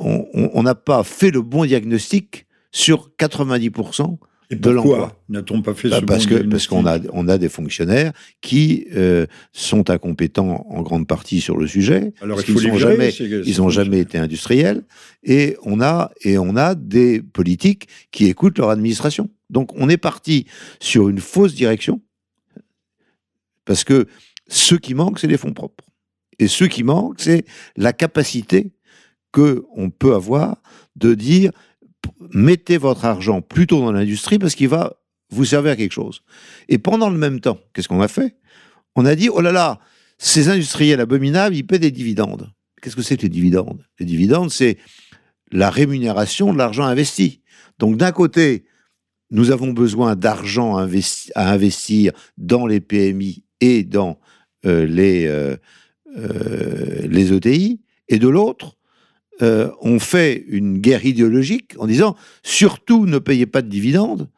S2: on n'a pas fait le bon diagnostic sur 90% et de l'emploi.
S1: N'a-t-on pas fait
S2: bah,
S1: ce
S2: parce que parce qu'on a on a des fonctionnaires qui euh, sont incompétents en grande partie sur le sujet.
S1: Alors il faut les jamais
S2: ils n'ont jamais été industriels et on a et on a des politiques qui écoutent leur administration. Donc on est parti sur une fausse direction, parce que ce qui manque, c'est les fonds propres. Et ce qui manque, c'est la capacité que on peut avoir de dire mettez votre argent plutôt dans l'industrie parce qu'il va vous servir à quelque chose. Et pendant le même temps, qu'est-ce qu'on a fait? On a dit oh là là, ces industriels abominables, ils paient des dividendes. Qu'est-ce que c'est que les dividendes? Les dividendes, c'est la rémunération de l'argent investi. Donc d'un côté, nous avons besoin d'argent à investir dans les PMI et dans euh, les, euh, euh, les ETI, et de l'autre, on fait une guerre idéologique en disant surtout ne payez pas de dividendes,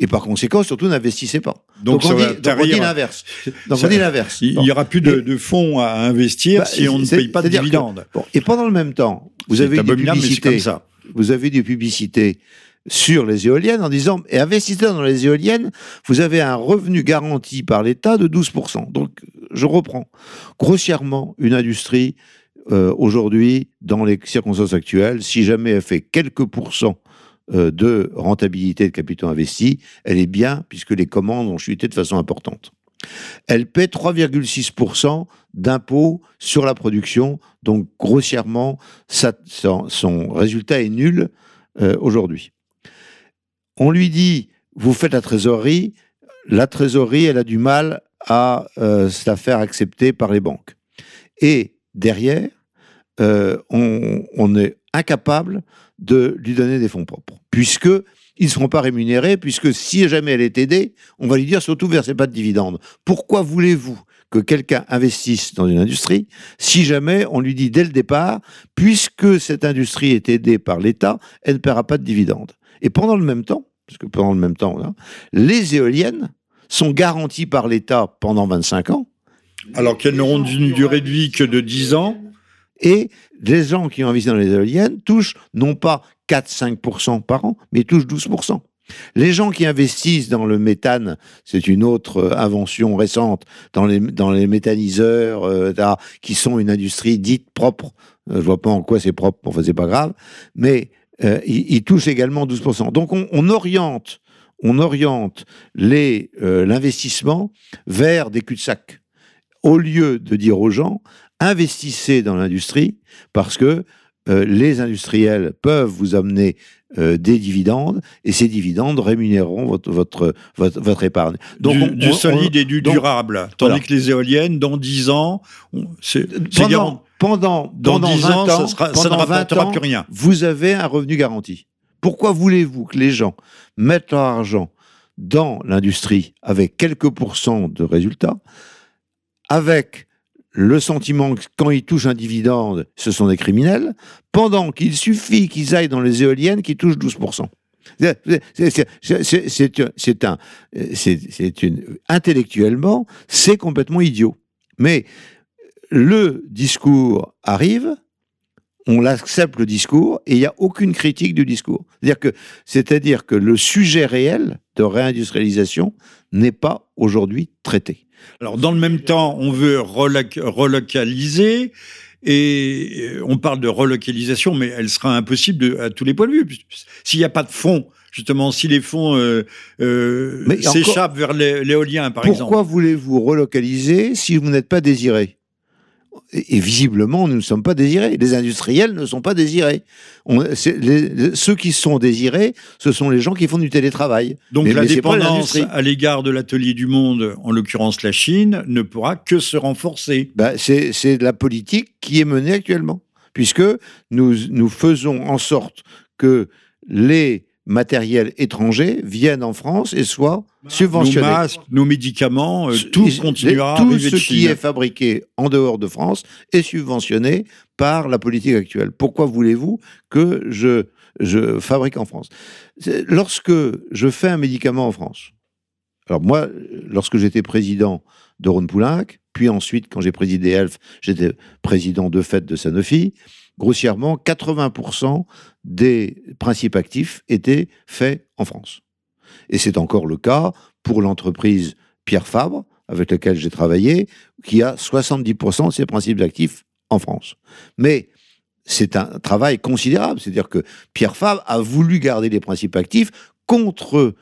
S2: et par conséquent, surtout, n'investissez pas. Donc, on, dit, l'inverse. Donc on dit l'inverse.
S1: Il n'y aura plus de, fonds à investir bah, si on ne paye pas de dividendes.
S2: et pendant le même temps, vous avez des publicités. Vous avez des publicités sur les éoliennes en disant, et investissez dans les éoliennes, vous avez un revenu garanti par l'État de 12%. Donc, je reprends. Grossièrement, une industrie, euh, aujourd'hui, dans les circonstances actuelles, si jamais elle fait quelques pourcents euh, de rentabilité de capitaux investis, elle est bien, puisque les commandes ont chuté de façon importante. Elle paie 3,6% d'impôts sur la production, donc grossièrement, son, résultat est nul euh, aujourd'hui on lui dit, vous faites la trésorerie, la trésorerie, elle a du mal à se la faire accepter par les banques. Et derrière, euh, on, est incapable de lui donner des fonds propres, puisque ils ne seront pas rémunérés, puisque si jamais elle est aidée, on va lui dire surtout versez pas de dividendes. Pourquoi voulez-vous que quelqu'un investisse dans une industrie si jamais on lui dit dès le départ, puisque cette industrie est aidée par l'État, elle ne paiera pas de dividendes? Et pendant le même temps, parce que pendant le même temps, les éoliennes sont garanties par l'État pendant 25 ans.
S1: Alors qu'elles n'auront une durée de vie que de 10 ans.
S2: Et les gens qui ont investi dans les éoliennes touchent non pas 4-5% par an, mais touchent 12%. Les gens qui investissent dans le méthane, c'est une autre euh, invention récente, dans les, dans méthaniseurs, euh, qui sont une industrie dite propre. Euh, je vois pas en quoi c'est propre, enfin c'est pas grave, mais euh, il, touche également 12%. Donc on, oriente, on oriente l'investissement vers des cul-de-sac. Au lieu de dire aux gens, investissez dans l'industrie parce que euh, les industriels peuvent vous amener des dividendes et ces dividendes rémunéreront votre, votre, votre, épargne.
S1: Donc du, solide et du durable. Tandis que les éoliennes, dans 10 ans, c'est
S2: pendant, dans 10 ans, ans, ça, ne rapportera plus rien. Vous avez un revenu garanti. Pourquoi voulez-vous que les gens mettent leur argent dans l'industrie avec quelques pourcents de résultats, avec le sentiment que quand ils touchent un dividende, ce sont des criminels, pendant qu'il suffit qu'ils aillent dans les éoliennes qui touchent 12%. C'est intellectuellement, c'est complètement idiot. Mais le discours arrive, on accepte le discours et il n'y a aucune critique du discours. C'est-à-dire que le sujet réel de réindustrialisation n'est pas aujourd'hui traité.
S1: Alors, dans le même temps, on veut relocaliser et on parle de relocalisation, mais elle sera impossible à tous les points de vue. S'il n'y a pas de fonds, justement, si les fonds euh, euh, s'échappent vers l'éolien, par
S2: exemple. Pourquoi voulez-vous relocaliser si vous n'êtes pas désiré? Et visiblement, nous ne sommes pas désirés. Les industriels ne sont pas désirés. ceux qui sont désirés, ce sont les gens qui font du télétravail.
S1: Donc la dépendance à l'égard de l'atelier du monde, en l'occurrence la Chine, ne pourra que se renforcer.
S2: Bah, c'est la politique qui est menée actuellement, puisque nous, nous faisons en sorte que les matériels étrangers viennent en France et soient subventionnés.
S1: Nos masques, nos médicaments, euh, tout continuera
S2: Tout ce qui est fabriqué en dehors de France est subventionné par la politique actuelle. Pourquoi voulez-vous que je, je fabrique en France? Lorsque je fais un médicament en France, alors moi, lorsque j'étais président de Rhône Poulenc, puis ensuite, quand j'ai présidé ELF, j'étais président de fait de Sanofi, grossièrement, 80% des principes actifs étaient faits en France. Et c'est encore le cas pour l'entreprise Pierre Fabre, avec laquelle j'ai travaillé, qui a 70% de ses principes actifs en France. Mais c'est un travail considérable, c'est-à-dire que Pierre Fabre a voulu garder les principes actifs contre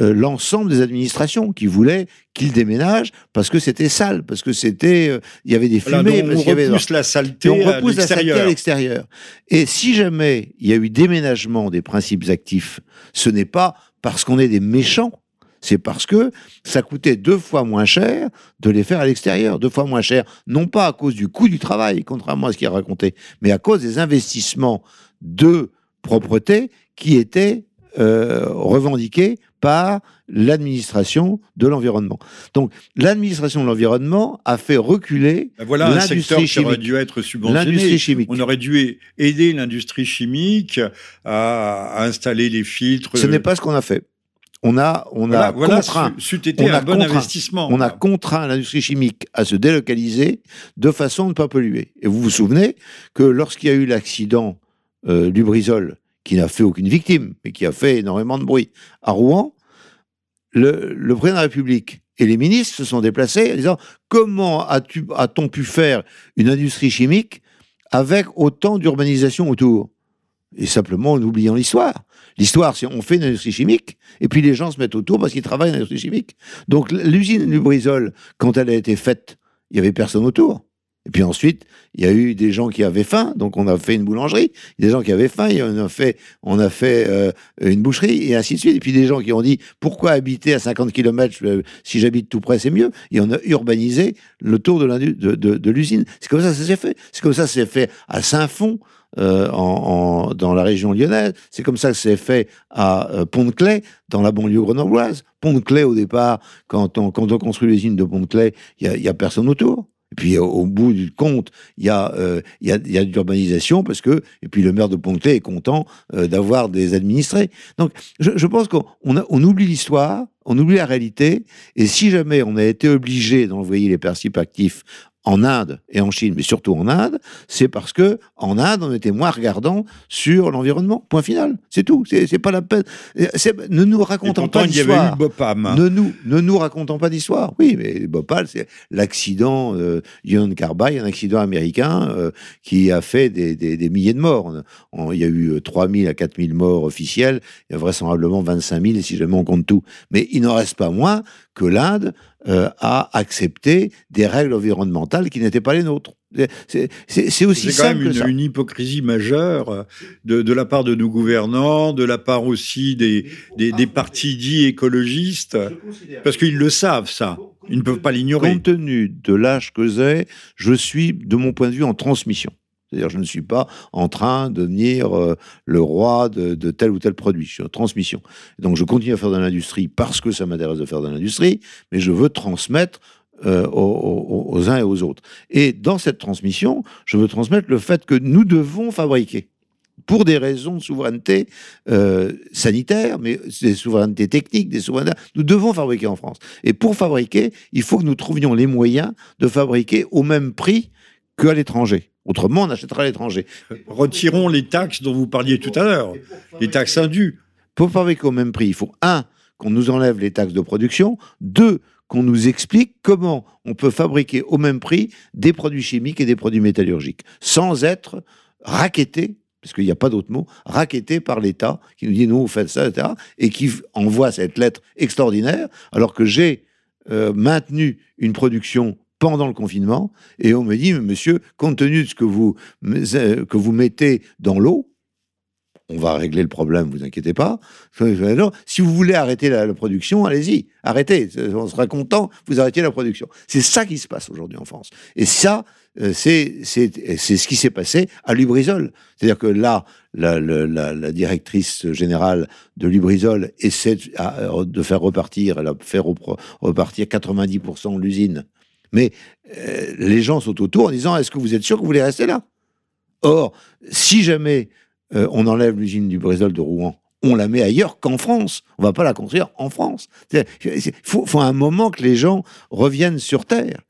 S2: euh, l'ensemble des administrations qui voulaient qu'il déménage parce que c'était sale, parce que c'était, euh, il y avait des fumées,
S1: on
S2: parce qu'il y avait
S1: repousse la saleté
S2: on
S1: à
S2: repousse la saleté à
S1: l'extérieur.
S2: Et si jamais il y a eu déménagement des principes actifs, ce n'est pas parce qu'on est des méchants, c'est parce que ça coûtait deux fois moins cher de les faire à l'extérieur, deux fois moins cher, non pas à cause du coût du travail, contrairement à ce qu'il a raconté, mais à cause des investissements de propreté qui étaient euh, revendiqués par l'administration de l'environnement. Donc l'administration de l'environnement a fait reculer
S1: Ben Voilà un
S2: l'industrie
S1: secteur qui aurait
S2: chimique.
S1: dû être subventionné.
S2: Chimique.
S1: On aurait dû aider l'industrie chimique à, à installer les filtres.
S2: Ce n'est pas ce qu'on a fait. On a, on
S1: Voilà,
S2: a
S1: voilà,
S2: contraint,
S1: c'eût été
S2: on a
S1: un bon
S2: contraint.
S1: investissement.
S2: on a contraint l'industrie chimique à se délocaliser de façon à ne pas polluer. Et vous vous souvenez que lorsqu'il y a eu l'accident euh, du Brisol, qui n'a fait aucune victime, mais qui a fait énormément de bruit, à Rouen, le, président de la République et les ministres se sont déplacés en disant comment a-t-on pu faire une industrie chimique avec autant d'urbanisation autour? Et simplement en oubliant l'histoire. L'histoire, c'est on fait une industrie chimique, et puis les gens se mettent autour parce qu'ils travaillent dans l'industrie chimique. Donc l'usine du Brisol, quand elle a été faite, il y avait personne autour. Et puis ensuite, il y a eu des gens qui avaient faim, donc on a fait une boulangerie. Des gens qui avaient faim, on a fait, on a fait euh, une boucherie, et ainsi de suite. Et puis des gens qui ont dit pourquoi habiter à 50 km si j'habite tout près, c'est mieux? Et on a urbanisé le tour de l'usine. C'est comme ça que ça s'est fait. C'est comme ça que ça s'est fait à Saint-Fond. euh, en, en- dans la région lyonnaise, c'est comme ça que c'est fait à euh, Pont-de-Clay, dans la banlieue grenobloise. Pont-de-Clay, au départ, quand on, quand on construit l'usine de Pont-de-Clay, il y a, a personne autour. Et puis au, bout du compte, il y a, euh, il y a, il y a de l'urbanisation parce que, et puis le maire de Pont-de-Clay est content euh, d'avoir des administrés. Donc je, pense qu'on oublie l'histoire, on oublie la réalité, et si jamais on a été obligé d'envoyer les principes actifs en Inde et en Chine, mais surtout en Inde, c'est parce que en Inde, on était moins regardant sur l'environnement. Point final. C'est tout. C'est pas la peine. Ne nous racontons pas d'histoire. Ne nous, ne nous racontons pas d'histoire. Oui, mais Bhopal, c'est l'accident euh, Union Carbide, un accident américain euh, qui a fait des, des- des milliers de morts. Il y a eu 3000 à 4000 morts officiels, il y a vraisemblablement 25 000 si jamais on compte tout. Mais il n'en reste pas moins que l'Inde euh, a accepté des règles environnementales qui n'étaient pas les nôtres. C'est- aussi
S1: quand
S2: simple
S1: même
S2: que
S1: une,
S2: ça.
S1: une hypocrisie majeure euh, de, de la part de nos gouvernants, de la part aussi des, des, des partis dits écologistes, parce qu'ils le savent, ça. Ils ne peuvent pas l'ignorer.
S2: Compte tenu de l'âge que j'ai, je suis, de mon point de vue, en transmission. C'est-à-dire, je ne suis pas en train de devenir euh, le roi de, tel ou tel produit. Je suis en transmission. Donc, je continue à faire de l'industrie parce que ça m'intéresse de faire de l'industrie, mais je veux transmettre euh, aux uns et aux autres. Et dans cette transmission, je veux transmettre le fait que nous devons fabriquer. Pour des raisons de souveraineté euh, sanitaire, mais des souverainetés techniques, des souverainetés. Nous devons fabriquer en France. Et pour fabriquer, il faut que nous trouvions les moyens de fabriquer au même prix qu'à l'étranger. Autrement, on achètera à l'étranger.
S1: Retirons les taxes dont vous parliez tout à l'heure, les taxes indues.
S2: Pour fabriquer au même prix, il faut, un, qu'on nous enlève les taxes de production, deux, qu'on nous explique comment on peut fabriquer au même prix des produits chimiques et des produits métallurgiques, sans être raquetté, parce qu'il n'y a pas d'autre mot, raquetté par l'État, qui nous dit, nous, vous faites ça, etc., et qui envoie cette lettre extraordinaire, alors que j'ai euh, maintenu une production pendant le confinement, et on me dit, monsieur, compte tenu de ce que vous, euh, que vous mettez dans l'eau, on va régler le problème, vous inquiétez pas. Si vous voulez arrêter la, production, allez-y, arrêtez. On sera content, vous arrêtez la production. C'est ça qui se passe aujourd'hui en France. Et ça, euh, c'est ce qui s'est passé à Lubrizol. C'est-à-dire que là, la, la, la, directrice générale de Lubrizol essaie de, de faire repartir, elle a fait repartir 90% de l'usine. Mais euh, les gens sont autour en disant est-ce que vous êtes sûr que vous voulez rester là? Or, si jamais euh, on enlève l'usine du Brésil de Rouen, on la met ailleurs qu'en France. On va pas la construire en France. Il faut un moment que les gens reviennent sur Terre.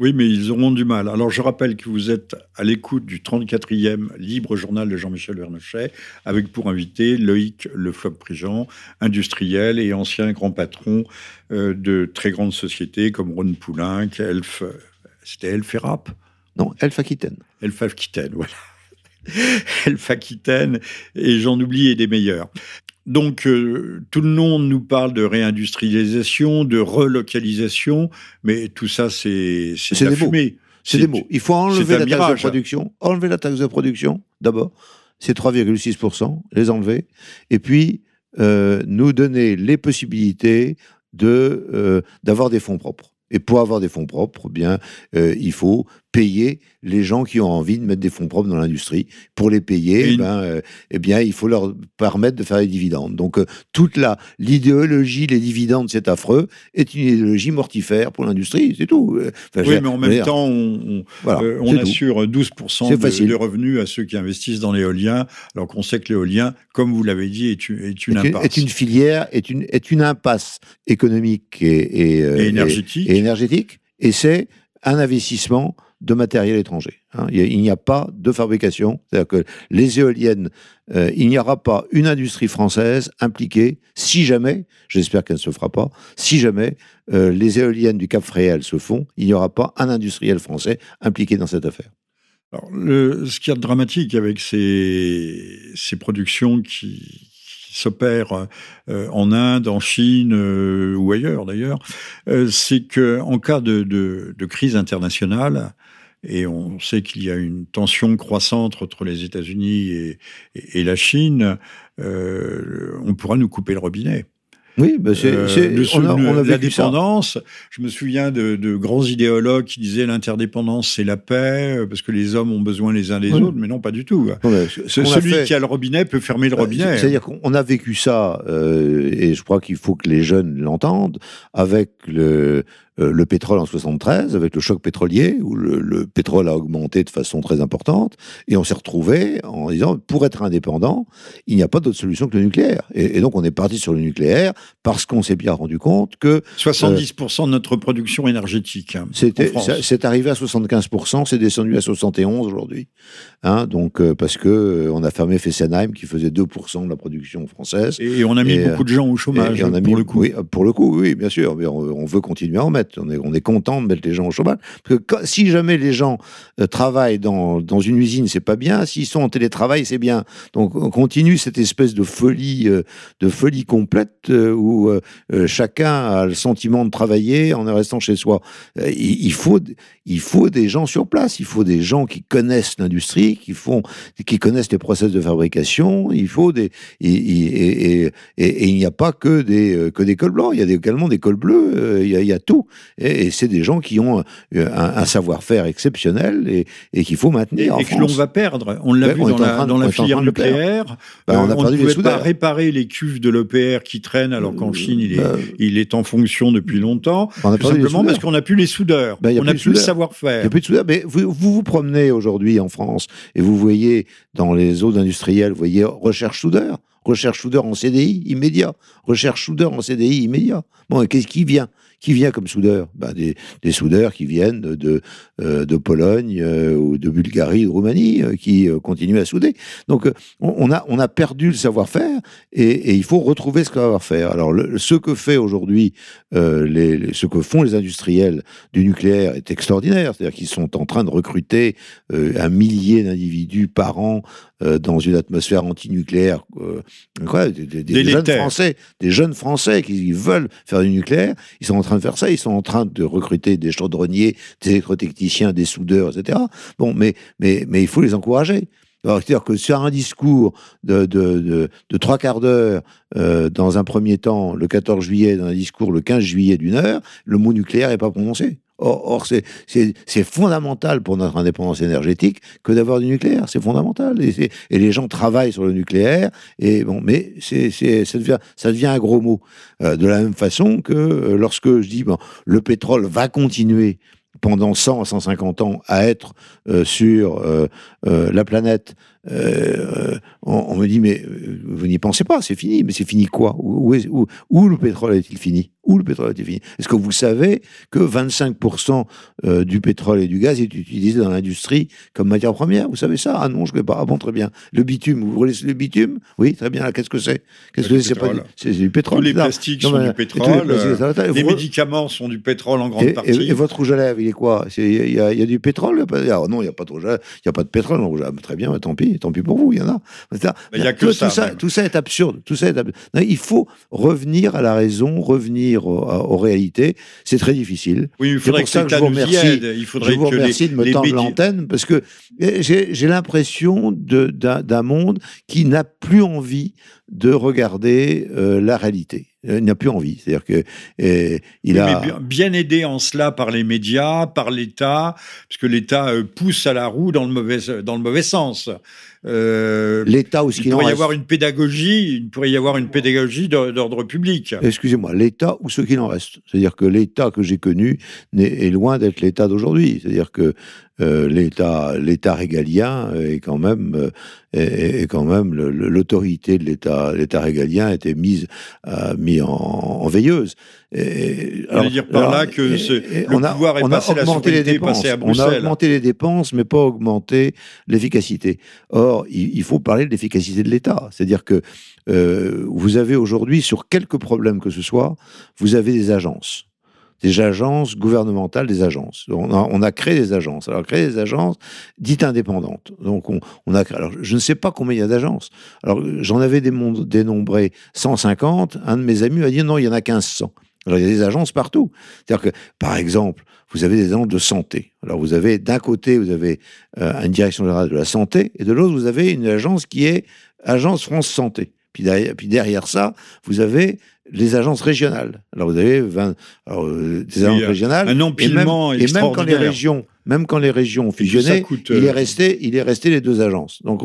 S1: Oui, mais ils auront du mal. Alors, je rappelle que vous êtes à l'écoute du 34e Libre Journal de Jean-Michel Vernochet, avec pour invité Loïc Le Floch-Prigent, industriel et ancien grand patron euh, de très grandes sociétés comme Ron Poulenc, Elf. C'était Elf et Rap?
S2: Non, Elf Aquitaine.
S1: Elf Aquitaine, voilà. Elf Aquitaine, et j'en oublie et des meilleurs. Donc, euh, tout le monde nous parle de réindustrialisation, de relocalisation, mais tout ça, c'est de la fumée.
S2: C'est des mots. Il faut enlever la taxe de production. Enlever la taxe de production, d'abord. C'est 3,6%, les enlever. Et puis, euh, nous donner les possibilités de euh, d'avoir des fonds propres. Et pour avoir des fonds propres, eh bien, euh, il faut payer les gens qui ont envie de mettre des fonds propres dans l'industrie. Pour les payer, ben, euh, eh bien, il faut leur permettre de faire des dividendes. Donc, euh, toute la l'idéologie, les dividendes, c'est affreux, est une idéologie mortifère pour l'industrie, c'est tout.
S1: oui, mais en même temps, on, on, assure 12% de, de, revenus à ceux qui investissent dans l'éolien, alors qu'on sait que l'éolien, comme vous l'avez dit, est une, est une impasse.
S2: Est une filière, est une, est une impasse économique et,
S1: et énergétique.
S2: Et, énergétique, et c'est un investissement de matériel étranger. Hein. Il n'y a pas de fabrication. C'est-à-dire que les éoliennes, euh, il n'y aura pas une industrie française impliquée, si jamais, j'espère qu'elle ne se fera pas, si jamais euh, les éoliennes du Cap Fréhel se font, il n'y aura pas un industriel français impliqué dans cette affaire.
S1: Alors, le, ce qui est dramatique avec ces, productions qui, s'opèrent euh, en Inde, en Chine ou ailleurs d'ailleurs, c'est que en cas de, de, de, crise internationale, et on sait qu'il y a une tension croissante entre les États-Unis et, la Chine, euh, on pourra nous couper le robinet.
S2: Oui, bah c'est, euh,
S1: on a, dépendance. Je me souviens de, grands idéologues qui disaient l'interdépendance c'est la paix euh, parce que les hommes ont besoin les uns des autres, mais non pas du tout. celui qui a le robinet peut fermer le robinet.
S2: C'est-à-dire qu'on a vécu ça et je crois qu'il faut que les jeunes l'entendent avec le euh, le pétrole en 73 avec le choc pétrolier où le, pétrole a augmenté de façon très importante et on s'est retrouvé en disant pour être indépendant il n'y a pas d'autre solution que le nucléaire et, donc on est parti sur le nucléaire parce qu'on s'est bien rendu compte que
S1: 70% euh, de notre production énergétique hein,
S2: c'était c'est arrivé à 75% c'est descendu à 71 aujourd'hui hein, donc euh, parce que on a fermé Fessenheim qui faisait 2% de la production française
S1: et, on a mis beaucoup de gens au chômage on a pour le coup
S2: oui, pour le coup oui bien sûr mais on veut continuer à en mettre on est, on est content de mettre les gens au chômage. Parce que si jamais les gens euh, travaillent dans, dans une usine, c'est pas bien. S'ils sont en télétravail, c'est bien. Donc on continue cette espèce de folie, euh, de folie complète euh, où chacun a le sentiment de travailler en restant chez soi. il, faut, il faut des gens sur place. Il faut des gens qui connaissent l'industrie, qui font, qui connaissent les process de fabrication. Il faut des et, et, et, il n'y a pas que des que des cols blancs. Il y a également des cols bleus. il y a tout. Et, c'est des gens qui ont euh, un, savoir-faire exceptionnel et, qu'il faut maintenir.
S1: Et, que l'on va perdre. On l'a vu dans la, dans la filière nucléaire.
S2: Bah, on,
S1: euh, ne pouvait pas réparer les cuves de l'EPR qui traînent alors qu'en euh, Chine, il est, bah, il est en fonction depuis longtemps. Tout simplement parce qu'on n'a plus les soudeurs. Bah, on n'a plus, le savoir-faire. Il
S2: n'y a plus de soudeurs. Mais vous, vous vous promenez aujourd'hui en France et vous voyez dans les zones industrielles, vous voyez recherche soudeur recherche soudeur en CDI immédiat, recherche soudeur en CDI immédiat. Bon, qu'est-ce qui vient? Qui vient comme soudeur? Ben des, des, soudeurs qui viennent de, euh, de Pologne euh, ou de Bulgarie, de Roumanie, euh, qui continuent à souder. Donc on, a, on a perdu le savoir-faire et, il faut retrouver ce savoir-faire. Alors ce que fait aujourd'hui, les, ce que font les industriels du nucléaire est extraordinaire. C'est-à-dire qu'ils sont en train de recruter un millier d'individus par an dans une atmosphère antinucléaire. Quoi, des, des jeunes Français, des jeunes Français qui veulent faire du nucléaire, ils sont en train de faire ça. Ils sont en train de recruter des chaudronniers, des électrotechniciens, des soudeurs, etc. Bon, mais, mais, mais il faut les encourager. C'est-à-dire que sur un discours de, de, de, trois quarts d'heure, euh, dans un premier temps, le 14 juillet, dans un discours le 15 juillet d'une heure, le mot nucléaire n'est pas prononcé. Or, c'est fondamental pour notre indépendance énergétique que d'avoir du nucléaire. C'est fondamental. Et, les gens travaillent sur le nucléaire. Et bon, mais ça, devient, un gros mot. Euh, de la même façon que euh, lorsque je dis bon, le pétrole va continuer pendant 100 à 150 ans à être euh, sur la planète, on, me dit mais vous n'y pensez pas, c'est fini. Mais c'est fini quoi? Où, où, où, le pétrole est-il fini? Où le pétrole est-il fini? Est-ce que vous savez que 25% du pétrole et du gaz est utilisé dans l'industrie comme matière première? Vous savez ça? Ah non, je ne sais pas. Ah bon, très bien. Le bitume, vous voulez le bitume? Oui, très bien. Qu'est-ce que c'est? Qu'est-ce que c'est? C'est
S1: du pétrole. Tous les plastiques sont du pétrole. Les, médicaments sont du pétrole en grande partie.
S2: Et, votre rouge à lèvres, il quoi? Il y, a du pétrole ah, Non, il n'y a, pas trop, y a pas de pétrole. Ah, très bien, tant pis, tant pis pour vous, il y en a.
S1: Il y a que
S2: tout, ça, tout ça est absurde. Tout ça est il faut revenir à la raison, revenir aux, réalités. C'est très difficile.
S1: Oui, il faudrait que, ça je vous remercie. Il faudrait
S2: je vous remercie de me tendre l'antenne parce que j'ai l'impression d'un monde qui n'a plus envie de regarder euh, la réalité. Il n'a plus envie. C'est-à-dire que il a
S1: bien aidé en cela par les médias, par l'État, puisque l'État euh, pousse à la roue dans le mauvais dans le mauvais sens.
S2: Euh, L'État ou ce
S1: il pourrait y avoir une pédagogie, il pourrait y avoir une pédagogie d'ordre public.
S2: Excusez-moi, l'État ou ce qu'il en reste. C'est-à-dire que l'État que j'ai connu est loin d'être l'État d'aujourd'hui. C'est-à-dire que euh, l'État, l'État régalien est quand même, euh, est, quand même l'autorité de l'État, l'État régalien était mise, euh, mis en, veilleuse.
S1: Et, alors, dire par là que le on a, pouvoir est
S2: on
S1: passé
S2: a augmenté les dépenses,
S1: à
S2: On a augmenté les dépenses, mais pas augmenté l'efficacité. Or, il, faut parler de l'efficacité de l'État. C'est-à-dire que euh, vous avez aujourd'hui, sur quelques problèmes que ce soit, vous avez des agences des agences gouvernementales, des agences. On a, créé des agences. Alors, créé des agences dites indépendantes. Donc, on, a créé. Alors, je ne sais pas combien il y a d'agences. Alors, j'en avais dénombré 150. Un de mes amis m'a dit non, il y en a 1500. Alors, il y a des agences partout. C'est-à-dire que, par exemple, vous avez des agences de santé. Alors, vous avez, d'un côté, vous avez euh, une direction générale de la santé, et de l'autre, vous avez une agence qui est Agence France Santé. Puis derrière, puis derrière ça, vous avez les agences régionales. Alors vous avez 20, alors, euh, des agences régionales.
S1: Un empilement
S2: et même, et même quand les régions, même quand les régions ont fusionné, il est euh, resté, il est resté les deux agences. Donc,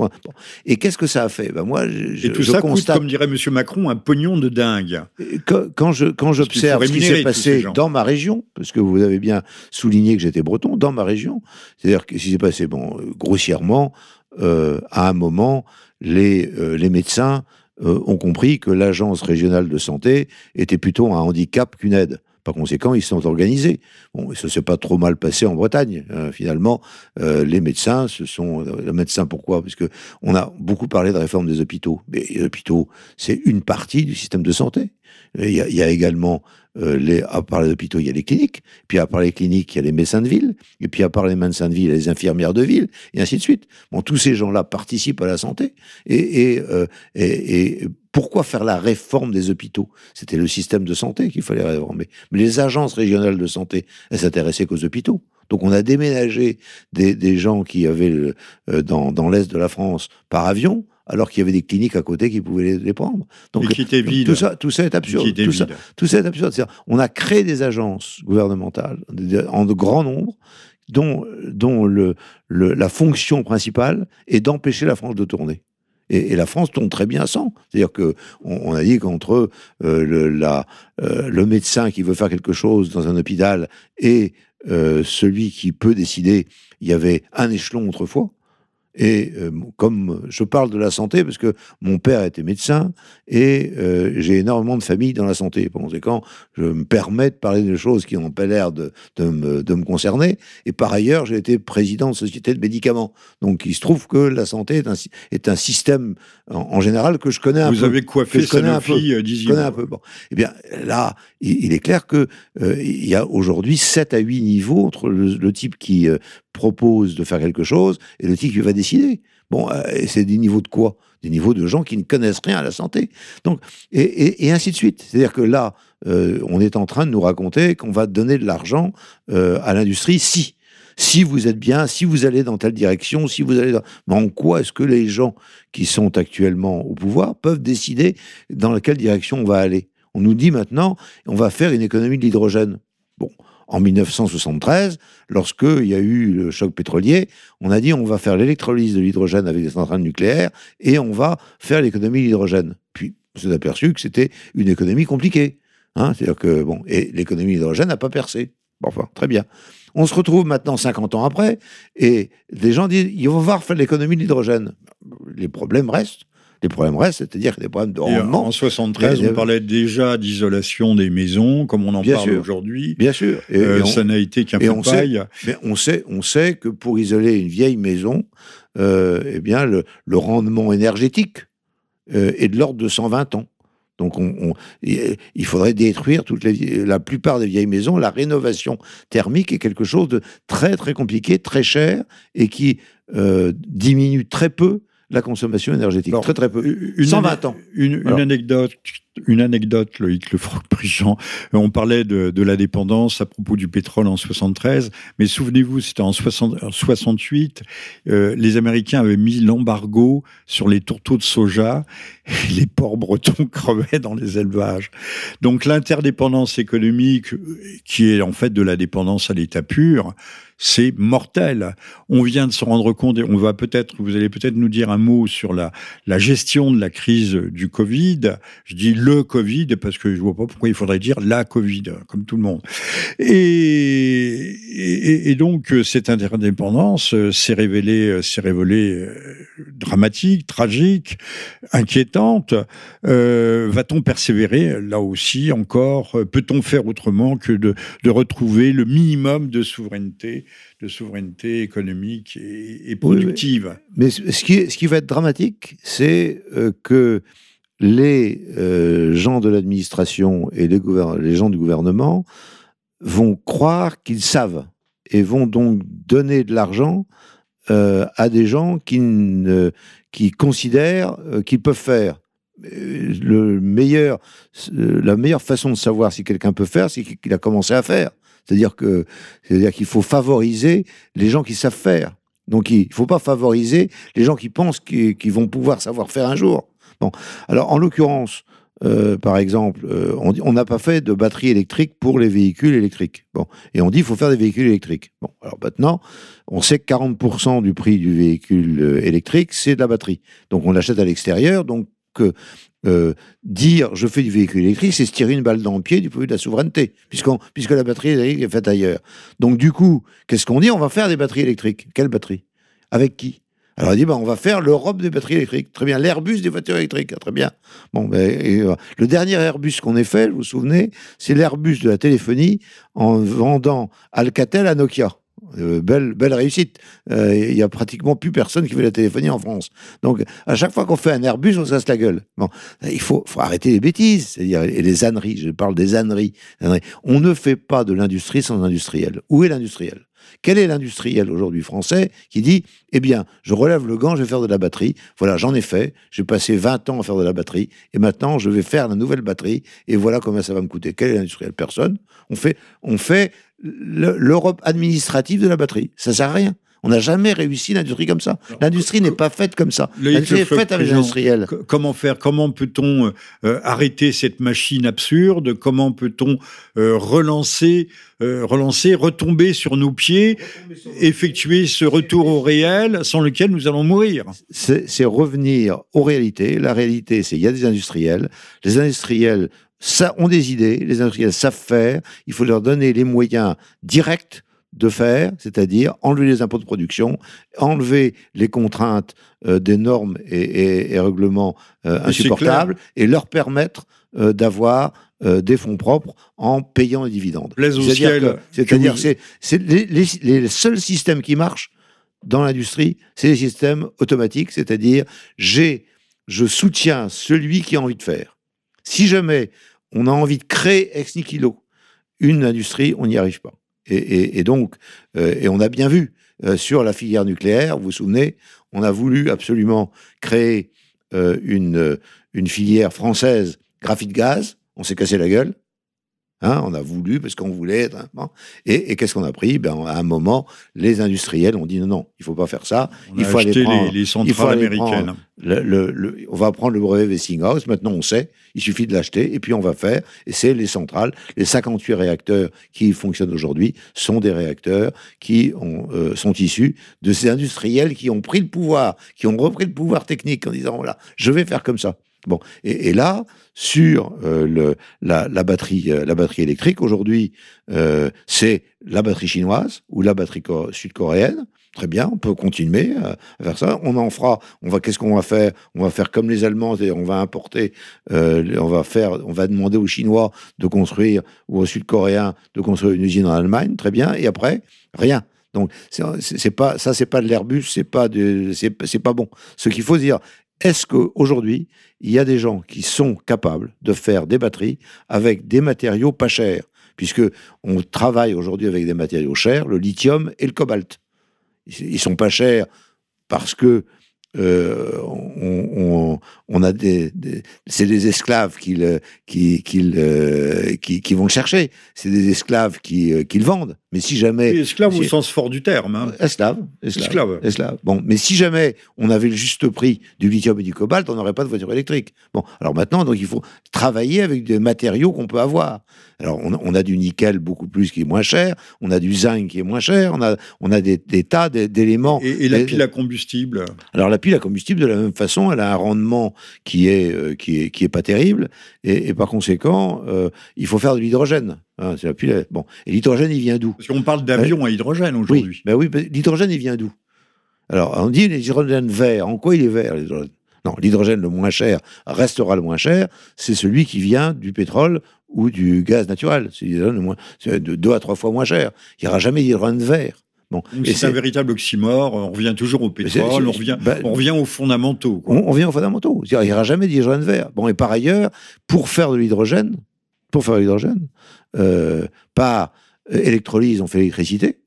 S2: et qu'est-ce que ça a fait? Ben moi, je,
S1: et tout ça constate, coûte, comme dirait Monsieur Macron, un pognon de dingue.
S2: Quand, je quand j'observe ce qui s'est passé dans ma région, parce que vous avez bien souligné que j'étais breton, dans ma région, c'est-à-dire que ce qui s'est passé, bon, euh, grossièrement, euh, à un moment, les les médecins ont compris que l'agence régionale de santé était plutôt un handicap qu'une aide. Par conséquent, ils sont organisés. Bon, ça s'est pas trop mal passé en Bretagne. Hein. finalement, euh, les médecins, ce sont euh, les médecins. Pourquoi? Parce que on a beaucoup parlé de réforme des hôpitaux. Mais les hôpitaux, c'est une partie du système de santé. Il y a, également euh, les, à part les hôpitaux, il y a les cliniques. Puis à part les cliniques, il y a les médecins de ville. Et puis à part les médecins de ville, il y a les infirmières de ville, et ainsi de suite. Bon, tous ces gens-là participent à la santé. Et, et pourquoi faire la réforme des hôpitaux? C'était le système de santé qu'il fallait réformer. Mais les agences régionales de santé, elles s'intéressaient qu'aux hôpitaux. Donc on a déménagé des, des gens qui avaient le, euh, dans, dans l'est de la France par avion alors qu'il y avait des cliniques à côté qui pouvaient les, prendre.
S1: Donc, qui étaient vides.
S2: Tout ça, tout ça est absurde. Tout ça, tout ça, est absurde. on a créé des agences gouvernementales en de grand nombre dont, dont le, la fonction principale est d'empêcher la France de tourner. Et, la France tourne très bien sans. C'est-à-dire que on, a dit qu'entre euh, le, euh, le médecin qui veut faire quelque chose dans un hôpital et euh, celui qui peut décider, il y avait un échelon autrefois. Et euh, comme je parle de la santé, parce que mon père était médecin et euh, j'ai énormément de familles dans la santé. Par conséquent, je me permets de parler de choses qui n'ont pas l'air de, de, me, de, me, concerner. Et par ailleurs, j'ai été président de société de médicaments. Donc il se trouve que la santé est un, est un système en, général que je connais un
S1: peu. Vous avez coiffé
S2: je connais un peu.
S1: Euh,
S2: je connais un peu. Bon. Eh bien là, il, est clair que il y a aujourd'hui 7 à 8 niveaux entre le, type qui propose de faire quelque chose et le qui va décider. Bon, euh, c'est des niveaux de quoi? Des niveaux de gens qui ne connaissent rien à la santé. Donc, et, ainsi de suite. C'est-à-dire que là, euh, on est en train de nous raconter qu'on va donner de l'argent euh, à l'industrie si. Si vous êtes bien, si vous allez dans telle direction, si vous allez dans... Mais en quoi est-ce que les gens qui sont actuellement au pouvoir peuvent décider dans quelle direction on va aller? On nous dit maintenant, on va faire une économie de l'hydrogène. En 1973, lorsqu'il y a eu le choc pétrolier, on a dit on va faire l'électrolyse de l'hydrogène avec des centrales nucléaires et on va faire l'économie de l'hydrogène. Puis on s'est aperçu que c'était une économie compliquée. Hein C'est-à-dire que, bon, et l'économie de l'hydrogène n'a pas percé. Bon, enfin, très bien. On se retrouve maintenant 50 ans après, et des gens disent, il va falloir faire l'économie de l'hydrogène. Les problèmes restent les problèmes restent, c'est-à-dire des problèmes de rendement.
S1: En 73, on parlait déjà d'isolation des maisons, comme on en parle aujourd'hui.
S2: Bien sûr.
S1: Et, euh, ça n'a été qu'un peu paille.
S2: Mais on sait, on sait que pour isoler une vieille maison, euh, eh bien, le, rendement énergétique euh, est de l'ordre de 120 ans. Donc, on, il faudrait détruire toute la plupart des vieilles maisons. La rénovation thermique est quelque chose de très, très compliqué, très cher et qui euh, diminue très peu la consommation énergétique. très, très peu.
S1: Une 120 ans. Une, anecdote, une anecdote, Loïc Lefroc-Prigent. On parlait de, de, la dépendance à propos du pétrole en 73, mais souvenez-vous, c'était en 68, euh, les Américains avaient mis l'embargo sur les tourteaux de soja et les porcs bretons crevaient dans les élevages. Donc l'interdépendance économique, qui est en fait de la dépendance à l'état pur, c'est mortel. On vient de se rendre compte, et on va peut-être, vous allez peut-être nous dire un mot sur la, la gestion de la crise du Covid. Je dis le Covid parce que je vois pas pourquoi il faudrait dire la Covid, comme tout le monde. Et, et, donc, cette interdépendance s'est révélée, s'est révélée euh, dramatique, tragique, inquiétante. Euh, va-t-on persévérer Là aussi, encore, peut-on faire autrement que de, de retrouver le minimum de souveraineté de souveraineté économique et, productive.
S2: mais ce qui, ce qui va être dramatique, c'est euh, que les euh, gens de l'administration et les, les, gens du gouvernement vont croire qu'ils savent et vont donc donner de l'argent euh, à des gens qui, ne, qui considèrent qu'ils peuvent faire. Le meilleur, la meilleure façon de savoir si quelqu'un peut faire, c'est qu'il a commencé à faire. C'est-à-dire que, c'est-à-dire qu'il faut favoriser les gens qui savent faire. Donc, il ne faut pas favoriser les gens qui pensent qu'ils vont pouvoir savoir faire un jour. Bon. Alors, en l'occurrence, euh, par exemple, euh, on n'a pas fait de batterie électrique pour les véhicules électriques. Bon. Et on dit qu'il faut faire des véhicules électriques. Bon. Alors maintenant, on sait que 40% du prix du véhicule euh, électrique, c'est de la batterie. Donc on l'achète à l'extérieur. Donc euh, dire je fais du véhicule électrique, c'est se tirer une balle dans le pied du point de vue de la souveraineté, puisque la batterie électrique est faite ailleurs. Donc du coup, qu'est-ce qu'on dit? On va faire des batteries électriques. Quelle batterie? Avec qui? Alors, on dit, bah, on va faire l'Europe des batteries électriques. Très bien. L'Airbus des voitures électriques. Très bien. Bon, ben, euh, le dernier Airbus qu'on ait fait, vous vous souvenez, c'est l'Airbus de la téléphonie en vendant Alcatel à Nokia. Euh, belle, belle réussite. Il euh, y a pratiquement plus personne qui veut la téléphonie en France. Donc, à chaque fois qu'on fait un Airbus, on se casse la gueule. Bon, il faut, faut arrêter les bêtises, c'est-à-dire et les âneries. Je parle des âneries. On ne fait pas de l'industrie sans industriel. Où est l'industriel? Quel est l'industriel aujourd'hui français qui dit Eh bien, je relève le gant, je vais faire de la batterie. Voilà, j'en ai fait. J'ai passé 20 ans à faire de la batterie. Et maintenant, je vais faire la nouvelle batterie. Et voilà combien ça va me coûter. Quel est l'industriel? Personne. On fait, on fait l'Europe administrative de la batterie. Ça sert à rien. On n'a jamais réussi l'industrie comme ça. L'industrie n'est pas faite comme ça. L'industrie est faite avec l'industriel.
S1: Comment faire Comment peut-on euh, arrêter cette machine absurde? Comment peut-on euh, relancer, euh, relancer, retomber sur nos pieds, effectuer ce retour au réel sans lequel nous allons mourir?
S2: C'est revenir aux réalités. La réalité, c'est il y a des industriels. Les industriels ça, ont des idées, les industriels savent faire, il faut leur donner les moyens directs de faire, c'est-à-dire enlever les impôts de production, enlever les contraintes euh, des normes et, règlements euh, insupportables, et leur permettre euh, d'avoir des fonds propres en payant les dividendes. C'est-à-dire que c'est les, les, seuls systèmes qui marchent dans l'industrie, c'est les systèmes automatiques, c'est-à-dire j'ai, je soutiens celui qui a envie de faire. Si jamais on a envie de créer ex nihilo une industrie, on n'y arrive pas. Et, donc, euh, et on a bien vu euh, sur la filière nucléaire, vous vous souvenez, on a voulu absolument créer euh, une, une filière française graphite gaz, on s'est cassé la gueule. Hein, on a voulu parce qu'on voulait être. Et, qu'est-ce qu'on a pris? Ben, À un moment, les industriels ont dit non, non, il faut pas faire ça.
S1: il faut aller prendre, les, centrales américaines.
S2: Le, on va prendre le brevet Westinghouse. Maintenant, on sait. Il suffit de l'acheter et puis on va faire. Et c'est les centrales. Les 58 réacteurs qui fonctionnent aujourd'hui sont des réacteurs qui ont, euh, sont issus de ces industriels qui ont pris le pouvoir, qui ont repris le pouvoir technique en disant voilà, je vais faire comme ça. Bon, et, là, sur euh, la, batterie, euh, la batterie électrique, aujourd'hui, euh, c'est la batterie chinoise ou la batterie sud-coréenne. Très bien, on peut continuer à faire ça. On en fera. On va. Qu'est-ce qu'on va faire? On va faire comme les Allemands, on va importer. on va faire. On va demander aux Chinois de construire ou aux Sud-Coréens de construire une usine en Allemagne. Très bien. Et après, rien. Donc c'est pas ça, c'est pas de l'Airbus, c'est pas de, c'est pas bon. Ce qu'il faut dire, est-ce qu'aujourd'hui, il y a des gens qui sont capables de faire des batteries avec des matériaux pas chers? Puisque on travaille aujourd'hui avec des matériaux chers, le lithium et le cobalt. Ils sont pas chers parce que euh, on, on, a des, c'est des esclaves qui, qui, qui, qui, vont le chercher. C'est des esclaves qui, euh, qui le vendent. Mais si jamais.
S1: esclaves au sens fort du terme. Hein.
S2: Esclaves. Esclaves. Esclaves. Bon, mais si jamais on avait le juste prix du lithium et du cobalt, on n'aurait pas de voiture électrique. Bon, alors maintenant, donc il faut travailler avec des matériaux qu'on peut avoir. Alors on, a du nickel beaucoup plus qui est moins cher, on a du zinc qui est moins cher, on a, on a des, tas d'éléments.
S1: Et, la pile à combustible
S2: Alors la pile à combustible, de la même façon, elle a un rendement qui est, euh, qui est, qui est pas terrible, et, par conséquent, euh, il faut faire de l'hydrogène. Hein, c'est la pile. Bon, et l'hydrogène, il vient d'où?
S1: Parce qu'on parle d'avion à hydrogène aujourd'hui.
S2: Oui, ben oui l'hydrogène, il vient d'où? Alors, on dit l'hydrogène vert. En quoi il est vert, l'hydrogène? Non, l'hydrogène le moins cher restera le moins cher. C'est celui qui vient du pétrole ou du gaz naturel. C'est de deux à trois fois moins cher. Il n'y aura jamais d'hydrogène vert.
S1: Bon, c'est un véritable oxymore. On revient toujours au pétrole, on revient, bah, on revient aux fondamentaux.
S2: On, revient aux fondamentaux. Il n'y aura jamais d'hydrogène vert. Bon, et par ailleurs, pour faire de l'hydrogène, pour faire de l'hydrogène, euh, par électrolyse, on fait l'électricité,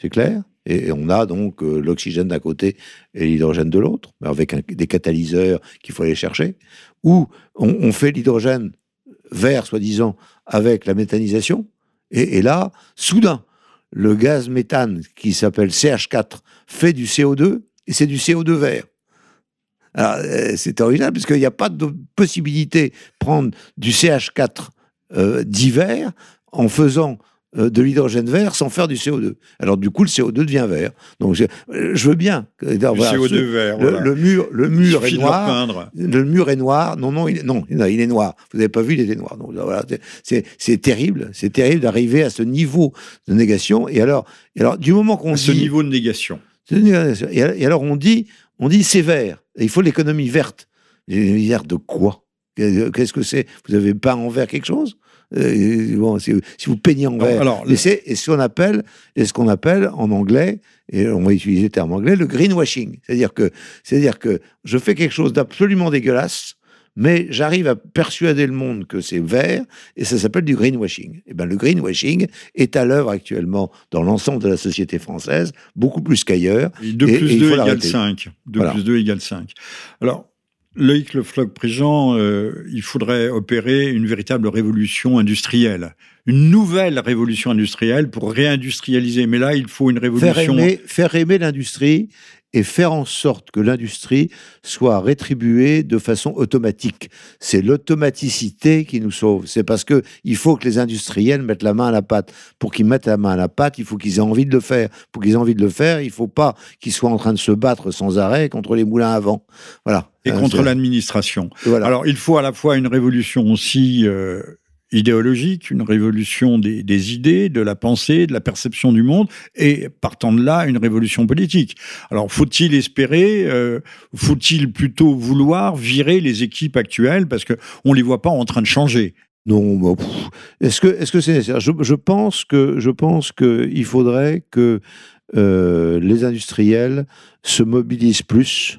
S2: c'est clair. Et, on a donc euh, l'oxygène d'un côté et l'hydrogène de l'autre, avec des catalyseurs qu'il faut aller chercher. Ou on fait l'hydrogène vert, soi-disant, avec la méthanisation. Et, là, soudain, le gaz méthane qui s'appelle CH4 fait du CO2 et c'est du CO2 vert. Euh, c'est original parce qu'il n'y a pas de possibilité de prendre du CH4 euh, d'hiver en faisant de l'hydrogène vert sans faire du CO2. Alors du coup, le CO2 devient vert. Donc je, veux bien.
S1: Le CO2 vert.
S2: Le, mur, le mur est noir. Le mur est noir. Non, non, il, non, il est noir. Vous n'avez pas vu, il était noir. Donc voilà, c'est terrible. C'est terrible d'arriver à ce niveau de négation. Et alors, et alors du moment qu'on dit
S1: ce niveau de négation.
S2: Et, alors on dit, on dit c'est vert. il faut l'économie verte. L'économie verte de quoi? Qu'est-ce que c'est? Vous avez pas en vert quelque chose? Euh, bon, si, vous peignez en vert. Alors, c'est ce qu'on appelle, ce qu'on appelle en anglais, et on va utiliser le terme anglais, le greenwashing. C'est-à-dire que, c'est-à-dire que je fais quelque chose d'absolument dégueulasse, mais j'arrive à persuader le monde que c'est vert, et ça s'appelle du greenwashing. Et eh ben, le greenwashing est à l'œuvre actuellement dans l'ensemble de la société française, beaucoup plus qu'ailleurs.
S1: 2 plus 2 égale 5. 2 plus 2 égale 5. Alors, Loïc Le Floch-Prigent, euh, il faudrait opérer une véritable révolution industrielle, une nouvelle révolution industrielle pour réindustrialiser. Mais là, il faut une révolution.
S2: Faire aimer, faire aimer l'industrie et faire en sorte que l'industrie soit rétribuée de façon automatique. C'est l'automaticité qui nous sauve. C'est parce que il faut que les industriels mettent la main à la pâte. Pour qu'ils mettent la main à la pâte, il faut qu'ils aient envie de le faire. Pour qu'ils aient envie de le faire, il faut pas qu'ils soient en train de se battre sans arrêt contre les moulins à vent. Voilà.
S1: Et contre l'administration. Voilà. Alors, il faut à la fois une révolution aussi euh, idéologique, une révolution des, idées, de la pensée, de la perception du monde, et partant de là, une révolution politique. Alors, faut-il espérer, euh, faut-il plutôt vouloir virer les équipes actuelles parce que on les voit pas en train de changer?
S2: Non, est-ce que est-ce c'est nécessaire? Je, pense que je pense que il faudrait que euh, les industriels se mobilisent plus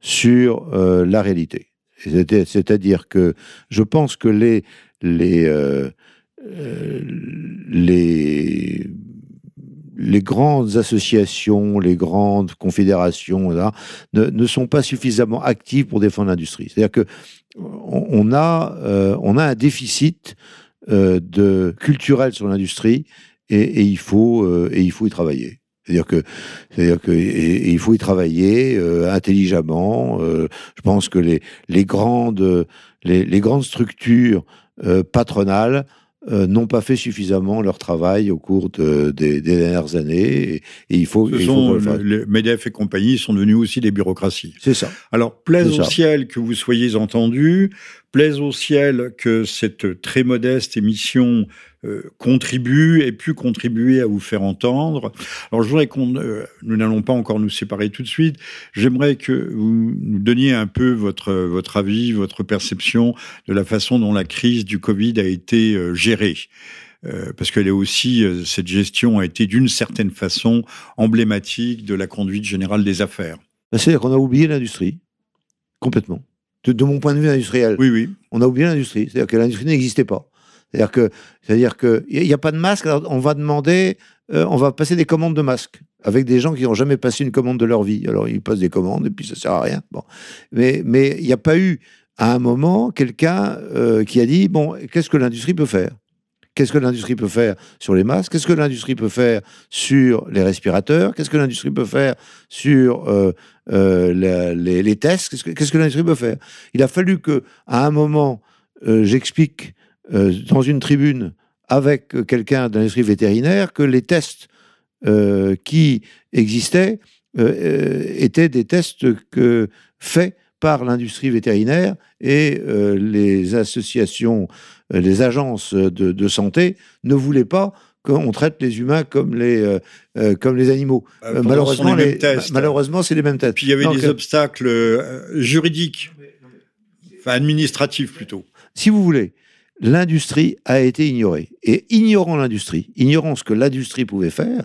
S2: sur euh, la réalité. C'est-à-dire que je pense que les les, euh, euh, les, les grandes associations, les grandes confédérations là, ne, sont pas suffisamment actives pour défendre l'industrie. C'est-à-dire que on a, euh, on a un déficit de culturel sur l'industrie et, il faut, et il faut y travailler. C'est-à-dire que, faut y travailler intelligemment. je pense que les, les grandes, les, les grandes structures patronales euh, n'ont pas fait suffisamment leur travail au cours des, dernières années. Et, il faut.
S1: Ce sont, les MEDEF et compagnie sont devenus aussi des bureaucraties.
S2: C'est ça.
S1: Alors, plaise au ciel que vous soyez entendus, plaise au ciel que cette très modeste émission euh, contribue et pu contribuer à vous faire entendre. Alors, je voudrais qu'on, euh, nous n'allons pas encore nous séparer tout de suite. J'aimerais que vous nous donniez un peu votre votre avis, votre perception de la façon dont la crise du Covid a été euh, gérée. parce qu'elle est aussi, cette gestion a été d'une certaine façon emblématique de la conduite générale des affaires.
S2: C'est-à-dire qu'on a oublié l'industrie. Complètement. De, de mon point de vue industriel.
S1: Oui, oui.
S2: On a oublié l'industrie. C'est-à-dire que l'industrie n'existait pas. C'est-à-dire que, c'est-à-dire que, il n'y a pas de masque. Alors on va demander, euh, on va passer des commandes de masques avec des gens qui n'ont jamais passé une commande de leur vie. Alors ils passent des commandes et puis ça sert à rien. Bon, mais mais il n'y a pas eu à un moment quelqu'un euh, qui a dit bon, qu'est-ce que l'industrie peut faire? Qu'est-ce que l'industrie peut faire sur les masques? Qu'est-ce que l'industrie peut faire sur les respirateurs? Qu'est-ce que l'industrie peut faire sur euh, euh, les, tests? Qu'est-ce que, l'industrie peut faire? Il a fallu que, à un moment, euh, j'explique dans une tribune avec quelqu'un de l'industrie vétérinaire que les tests qui existaient étaient des tests que, faits par l'industrie vétérinaire et euh, les associations, euh, les agences de, de santé ne voulaient pas qu'on traite les humains comme les, euh, comme les animaux.
S1: Euh,
S2: malheureusement,
S1: les
S2: les-
S1: tests.
S2: malheureusement, c'est les mêmes tests.
S1: Puis il y avait
S2: Donc,
S1: des obstacles juridiques, enfin administratifs plutôt.
S2: si vous voulez, l'industrie a été ignorée. Et ignorant l'industrie, ignorant ce que l'industrie pouvait faire,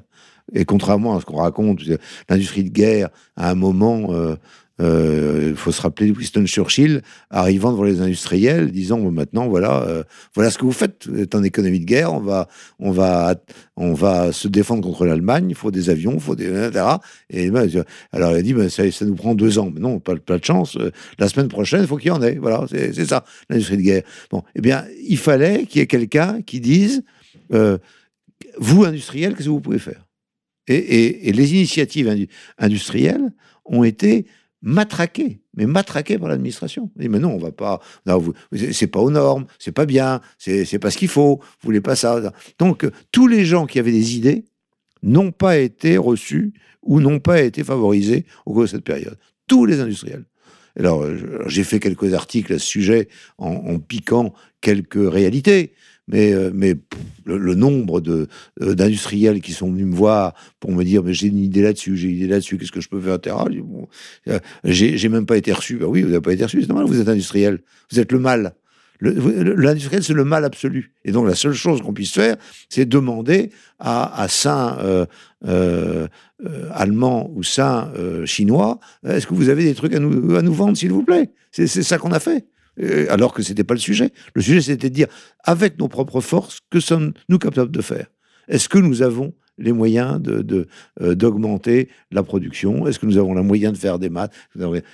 S2: et contrairement à ce qu'on raconte, l'industrie de guerre, à un moment, euh, il faut se rappeler Winston Churchill arrivant devant les industriels, disant maintenant voilà, euh, voilà ce que vous faites. Vous êtes en économie de guerre, on va, on va, on va se défendre contre l'Allemagne. Il faut des avions, il faut des etc. Et ben, alors il a dit ben, ça, nous prend deux ans. Mais non, pas, de chance. Euh, La semaine prochaine, il faut qu'il y en ait. Voilà, c'est ça l'industrie de guerre. Bon, eh bien, il fallait qu'il y ait quelqu'un qui dise euh, vous industriels, qu'est-ce que vous pouvez faire? Et, les initiatives indu- industrielles ont été matraquées, mais matraquées par l'administration. On dit, mais non, on va pas, c'est pas aux normes, c'est pas bien, c'est pas ce qu'il faut, vous voulez pas ça. Donc, euh, tous les gens qui avaient des idées n'ont pas été reçus ou n'ont pas été favorisés au cours de cette période. Tous les industriels. Alors, euh, j'ai fait quelques articles à ce sujet en piquant quelques réalités, mais, euh, mais le, nombre euh, d'industriels qui sont venus me voir pour me dire j'ai une idée là-dessus, j'ai une idée là-dessus, qu'est-ce que je peux faire, etc. Bon, euh, j'ai, j'ai même pas été reçu. Ben oui, vous n'avez pas été reçu, c'est normal, vous êtes industriel, vous êtes le mal. L'industriel, c'est le mal absolu. Et donc, la seule chose qu'on puisse faire, c'est demander à, à saint allemand ou saint chinois, est-ce que vous avez des trucs à nous, vendre, s'il vous plaît? C'est ça qu'on a fait. Euh, alors que c'était pas le sujet. Le sujet, c'était de dire, avec nos propres forces, que sommes-nous capables de faire? Est-ce que nous avons les moyens de, de, euh, d'augmenter la production? Est-ce que nous avons les moyens de faire des maths?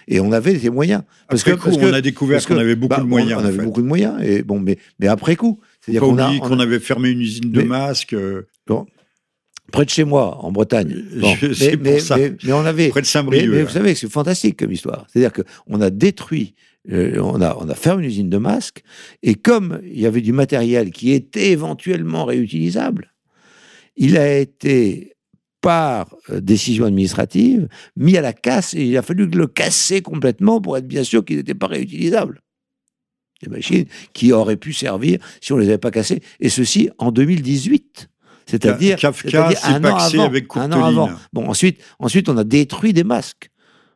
S2: Et on avait ces moyens. Parce
S1: Après
S2: que,
S1: coup,
S2: parce que-
S1: on a découvert qu'on avait beaucoup
S2: bah,
S1: de moyens.
S2: On, avait
S1: fait.
S2: beaucoup de moyens. Et bon, mais, mais après coup. C'est-à-dire qu'on a,
S1: qu'on avait fermé une usine de
S2: Mais-
S1: masques euh,
S2: près de chez moi, en Bretagne. Bon, mais, mais-
S1: ça.
S2: mais- mais on avait.
S1: près de Saint-Brieuc.
S2: mais vous savez c'est fantastique comme histoire. C'est-à-dire qu'on a détruit, euh, on, a, on a fermé une usine de masques, et comme il y avait du matériel qui était éventuellement réutilisable, il a été, par euh, décision administrative, mis à la casse, et il a fallu le casser complètement pour être bien sûr qu'ils n'étaient pas réutilisables. Des machines qui auraient pu servir si on ne les avait pas cassées, et ceci en 2018. C'est-à-dire
S1: Kafka
S2: un an avant,
S1: avec
S2: un an avant. Bon, ensuite, ensuite, on a détruit des masques.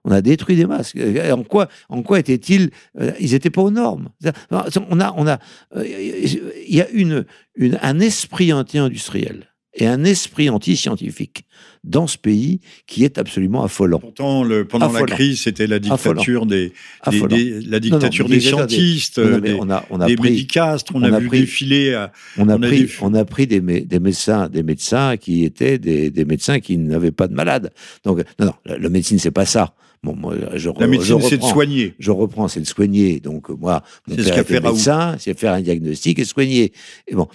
S2: On a détruit des masques. Et En quoi, en quoi étaient-ils euh, Ils n'étaient pas aux normes. On a, on a, euh, il y a une, une, un esprit anti-industriel et un esprit anti-scientifique dans ce pays qui est absolument affolant.
S1: Pourtant, le, pendant la crise, c'était la dictature des, des-
S2: Affolant.
S1: des- la dictature des scientistes, euh, des,
S2: on a, on a
S1: des
S2: pris,
S1: médicastres. On,
S2: on
S1: a, vu
S2: pris-
S1: défiler. à-
S2: on a
S1: on a
S2: pris,
S1: des-
S2: on a pris des, mé- des médecins, des médecins qui étaient des, des médecins qui n'avaient pas de malades. Donc, non, non, la, la médecine, c'est pas ça. Bon, moi, je,
S1: la médecine, c'est de soigner.
S2: je reprends, c'est de soigner. Donc, euh, moi, mon
S1: ce
S2: père était
S1: Raoult.
S2: médecin, c'est faire un diagnostic et soigner. Et bon,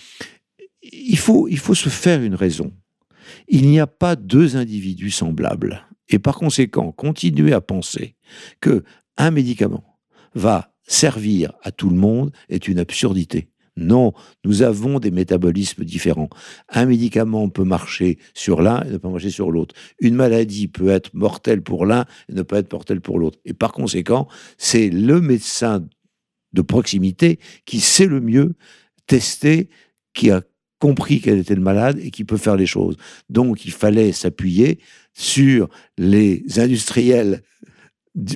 S2: il faut, il faut se faire une raison. Il n'y a pas deux individus semblables. Et par conséquent, continuer à penser que un médicament va servir à tout le monde est une absurdité. Non, nous avons des métabolismes différents. Un médicament peut marcher sur l'un et ne pas marcher sur l'autre. Une maladie peut être mortelle pour l'un et ne pas être mortelle pour l'autre. Et par conséquent, c'est le médecin de proximité qui sait le mieux tester, qui a compris quel était le malade et qui peut faire les choses. Donc, il fallait s'appuyer sur les industriels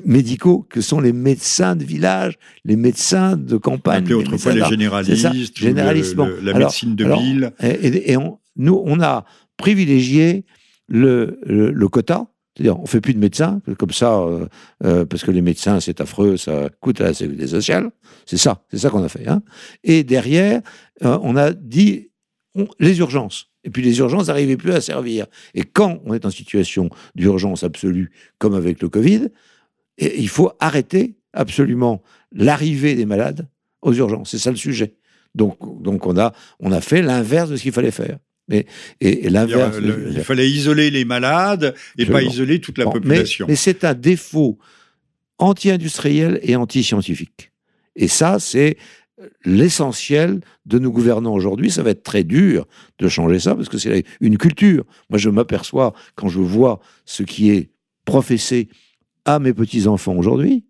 S2: médicaux que sont les médecins de village, les médecins de campagne.
S1: Appelé
S2: les
S1: autrefois les
S2: ça,
S1: généralistes, le- le- la
S2: Alors-
S1: médecine de
S2: alors,
S1: ville.
S2: Et, on, nous, on a privilégié le, le, le quota C'est-à-dire, on fait plus de médecins, comme ça, euh, euh, parce que les médecins, c'est affreux, ça coûte à la sécurité sociale. C'est ça, c'est ça qu'on a fait. Hein. Et derrière, euh, on a dit les urgences. Et puis les urgences n'arrivaient plus à servir. Et quand on est en situation d'urgence absolue, comme avec le Covid, il faut arrêter absolument l'arrivée des malades aux urgences. C'est ça le sujet. Donc, donc on, a, on a fait l'inverse de ce qu'il fallait faire. Mais, et, l'inverse.
S1: Il fallait isoler les malades et pas isoler toute la population.
S2: Mais, c'est un défaut anti-industriel et anti-scientifique. Et ça, c'est l'essentiel de nos gouvernants aujourd'hui. Ça va être très dur de changer ça parce que c'est une culture. Moi, je m'aperçois quand je vois ce qui est professé à mes petits-enfants aujourd'hui,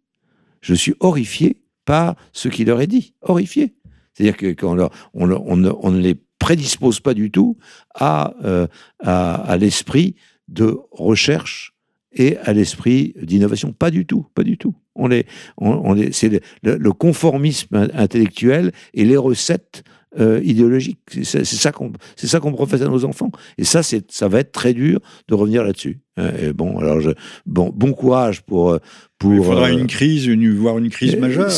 S2: je suis horrifié par ce qui leur est dit. Horrifié. C'est-à-dire qu'on on, on, ne les prédispose pas du tout à, euh, à, l'esprit de recherche et à l'esprit d'innovation. Pas du tout, pas du tout. On les, on, c'est le, conformisme intellectuel et les recettes euh, idéologiques. C'est ça qu'on, c'est ça qu'on professe à nos enfants. Et ça, c'est, ça va être très dur de revenir là-dessus. Hein, et bon, alors je, bon, bon courage pour, pour. Il
S1: faudra une crise, une, voire une crise majeure.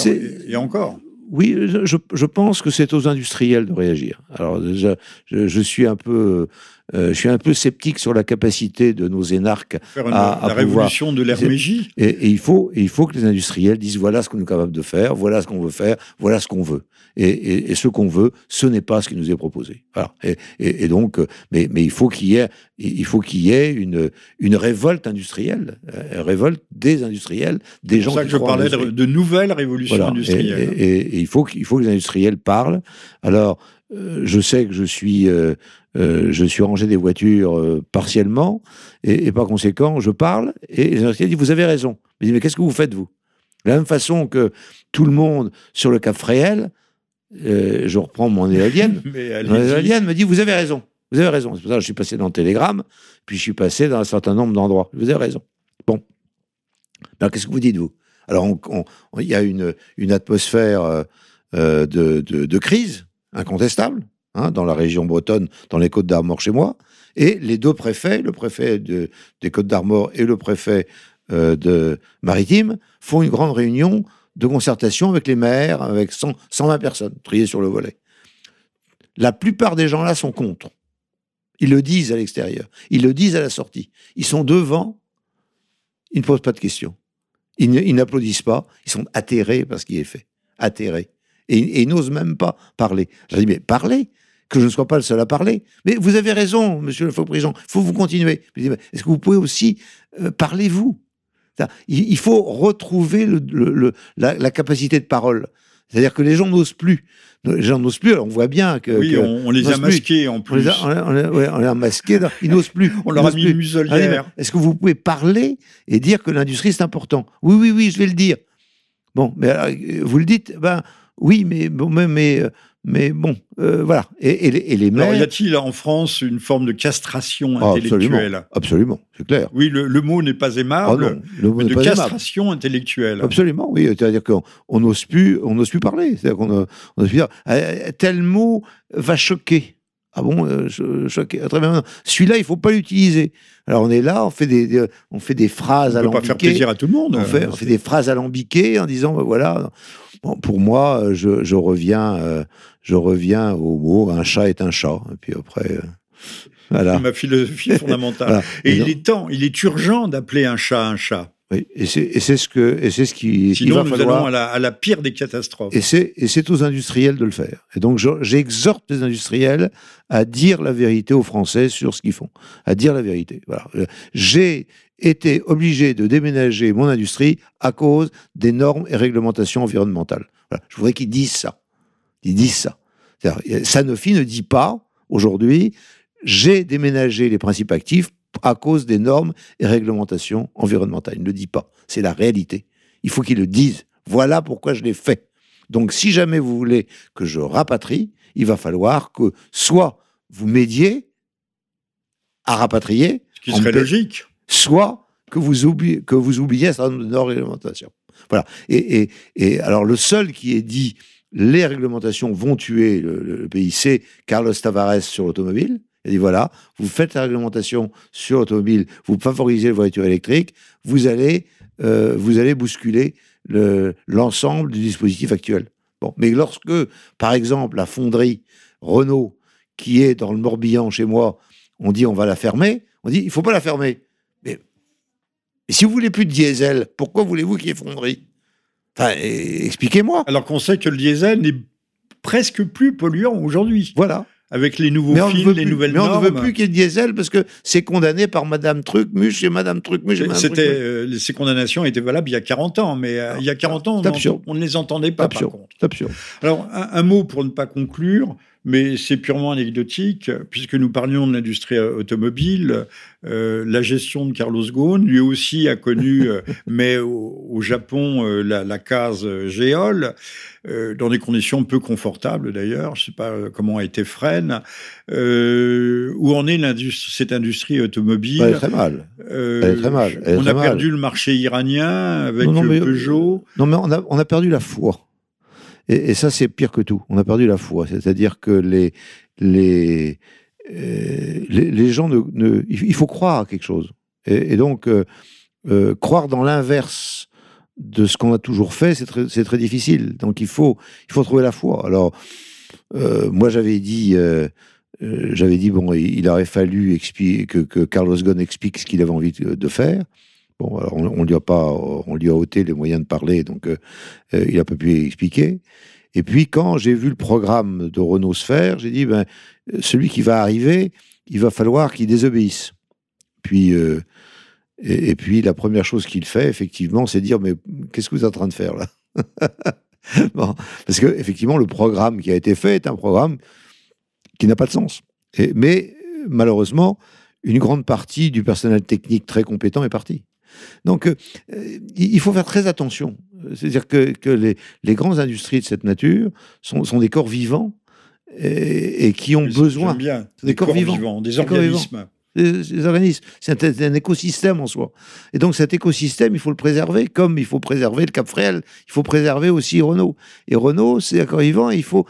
S1: Et encore
S2: oui, je, pense que c'est aux industriels de réagir. Alors déjà, je, suis un peu, euh, je suis un peu sceptique sur la capacité de nos énarques
S1: Faire à, la révolution de l'Hermégie.
S2: Et, et, il faut, il faut que les industriels disent voilà ce qu'on est capable de faire, voilà ce qu'on veut faire, voilà ce qu'on veut. Et, ce qu'on veut, ce n'est pas ce qui nous est proposé. Et, donc, mais, mais il faut qu'il y ait, il faut qu'il y ait une, une révolte industrielle, une euh, révolte des industriels, des gens.
S1: C'est ça que je parlais de, nouvelles révolutions industrielles.
S2: Et, il faut qu'il faut que les industriels parlent. Alors, euh, je sais que je suis, euh, je suis rangé des voitures partiellement, et, par conséquent, je parle, et les industriels disent, vous avez raison. Mais, mais qu'est-ce que vous faites, vous? De la même façon que tout le monde, sur le Cap Fréhel, euh, je reprends mon éolienne. L'éolienne me dit Vous avez raison. Vous avez raison. C'est pour ça que je suis passé dans le télégramme, puis je suis passé dans un certain nombre d'endroits. Vous avez raison. Bon. Alors, qu'est-ce que vous dites, vous? Alors, il y a une, une atmosphère euh, euh, de, de, crise incontestable hein, dans la région bretonne, dans les Côtes d'Armor chez moi. Et les deux préfets, le préfet de, des Côtes d'Armor et le préfet de Maritime, font une grande réunion de concertation avec les maires, avec 120 personnes triées sur le volet. La plupart des gens-là sont contre. Ils le disent à l'extérieur. Ils le disent à la sortie. Ils sont devant. Ils ne posent pas de questions. Ils n'applaudissent pas. Ils sont atterrés par ce qui est fait. Atterrés. Et, ils n'osent même pas parler. J'ai dit, mais parlez que je ne sois pas le seul à parler. Mais vous avez raison, monsieur le faux président, il faut vous continuer. Est-ce que vous pouvez aussi euh, parler, vous? Il faut retrouver le, la, capacité de parole. C'est-à-dire que les gens n'osent plus. Les gens n'osent plus. on voit bien que.
S1: Oui, on, les a masqués en plus.
S2: On les a, masqués. Ils n'osent plus.
S1: on leur a mis une muselière.
S2: Est-ce que vous pouvez parler et dire que l'industrie c'est important? Oui, oui, oui, je vais le dire. Bon, mais vous le dites. Ben oui, mais bon, mais mais bon, euh, voilà. Et, les, maires...
S1: y a-t-il en France une forme de castration ah, intellectuelle?
S2: Absolument, c'est clair.
S1: Oui, le, mot n'est pas aimable, ah le mot mais de castration intellectuelle.
S2: Absolument, oui. C'est-à-dire qu'on n'ose plus, on n'ose plus parler. C'est-à-dire qu'on n'ose plus dire euh, tel mot va choquer. Ah bon, euh. Très bien. Celui-là, il faut pas l'utiliser. Alors on est là, on fait des, on fait des phrases on alambiquées.
S1: On peut pas faire plaisir à tout le monde.
S2: On fait, on fait des phrases alambiquées en disant, ben voilà. Bon, pour moi, je, je reviens je reviens au mot un chat est un chat. Et puis après. Euh, voilà.
S1: C'est ma philosophie fondamentale. Et, il est temps, il est urgent d'appeler un chat un chat.
S2: Oui, et c'est ce que et c'est ce qui.
S1: Sinon, nous allons à la, à la, pire des catastrophes.
S2: Et c'est aux industriels de le faire. Et donc, j'exhorte les industriels à dire la vérité aux Français sur ce qu'ils font, à dire la vérité. Voilà. J'ai été obligé de déménager mon industrie à cause des normes et réglementations environnementales. Voilà. Je voudrais qu'ils disent ça. Ils disent ça. Sanofi ne dit pas, aujourd'hui, j'ai déménagé les principes actifs à cause des normes et réglementations environnementales. Il ne le dit pas. C'est la réalité. Il faut qu'ils le disent. Voilà pourquoi je l'ai fait. Donc, si jamais vous voulez que je rapatrie, il va falloir que soit vous m'aidiez à rapatrier.
S1: Ce qui serait logique.
S2: Soit que vous oubliez, que vous oubliez un certain nombre de normes et réglementations. Voilà. Et, et alors, le seul qui est dit les réglementations vont tuer le, pays. C'est Carlos Tavares sur l'automobile, Il a dit voilà, vous faites la réglementation sur l'automobile, vous favorisez les voitures électriques, vous allez, euh, vous allez bousculer l'ensemble du dispositif actuel. Bon, mais lorsque, par exemple, la fonderie Renault, qui est dans le Morbihan chez moi, on dit on va la fermer, on dit il faut pas la fermer. Mais, si vous voulez plus de diesel, pourquoi voulez-vous qu'il y ait fonderie? Enfin, expliquez-moi.
S1: Alors qu'on sait que le diesel n'est presque plus polluant aujourd'hui.
S2: Voilà
S1: avec les nouveaux films, les nouvelles
S2: mais
S1: normes.
S2: Mais on ne veut plus qu'il y ait diesel parce que c'est condamné par Madame Trucmuche et Madame Trucmuche et Madame
S1: C'était, euh, Ces condamnations étaient valables il y a 40 ans, mais euh, il y a 40 ans, on, ne les entendait pas, par contre.
S2: Absurde.
S1: Alors, un, mot pour ne pas conclure mais c'est purement anecdotique, puisque nous parlions de l'industrie automobile. Euh, la gestion de Carlos Ghosn, lui aussi a connu, euh, mais au, Japon, euh, la, case Géol, dans des conditions peu confortables d'ailleurs, je ne sais pas comment a été Fresne, où en est cette industrie automobile.
S2: Elle est très mal. Elle est très mal.
S1: on a perdu le marché iranien avec Peugeot.
S2: Non, mais on a, on a perdu la foi. Et, ça, c'est pire que tout. On a perdu la foi. C'est-à-dire que les, les, euh, les, gens ne, Il faut croire à quelque chose. Et, donc, euh, euh, croire dans l'inverse de ce qu'on a toujours fait, c'est très, très, difficile. Donc, il faut, il faut trouver la foi. Alors, moi, j'avais dit. j'avais dit, bon, il aurait fallu que, que Carlos Ghosn explique ce qu'il avait envie de faire. Bon, on, lui a pas, on lui a ôté les moyens de parler, donc euh, euh, il a pas pu expliquer. Et puis quand j'ai vu le programme de Renault se faire, j'ai dit ben celui qui va arriver, il va falloir qu'il désobéisse. Puis euh, et, puis la première chose qu'il fait effectivement, c'est dire mais qu'est-ce que vous êtes en train de faire là? Parce que effectivement le programme qui a été fait est un programme qui n'a pas de sens. Mais malheureusement, une grande partie du personnel technique très compétent est parti. Donc, euh, il faut faire très attention. C'est-à-dire que, les, les, grandes industries de cette nature sont, des corps vivants et, qui ont besoin.
S1: Bien. Des, corps, vivants, des organismes.
S2: Des, organismes. C'est un, écosystème en soi. Et donc cet écosystème, il faut le préserver, comme il faut préserver le Cap Fréhel, il faut préserver aussi Renault. Et Renault, c'est un corps vivant, il faut...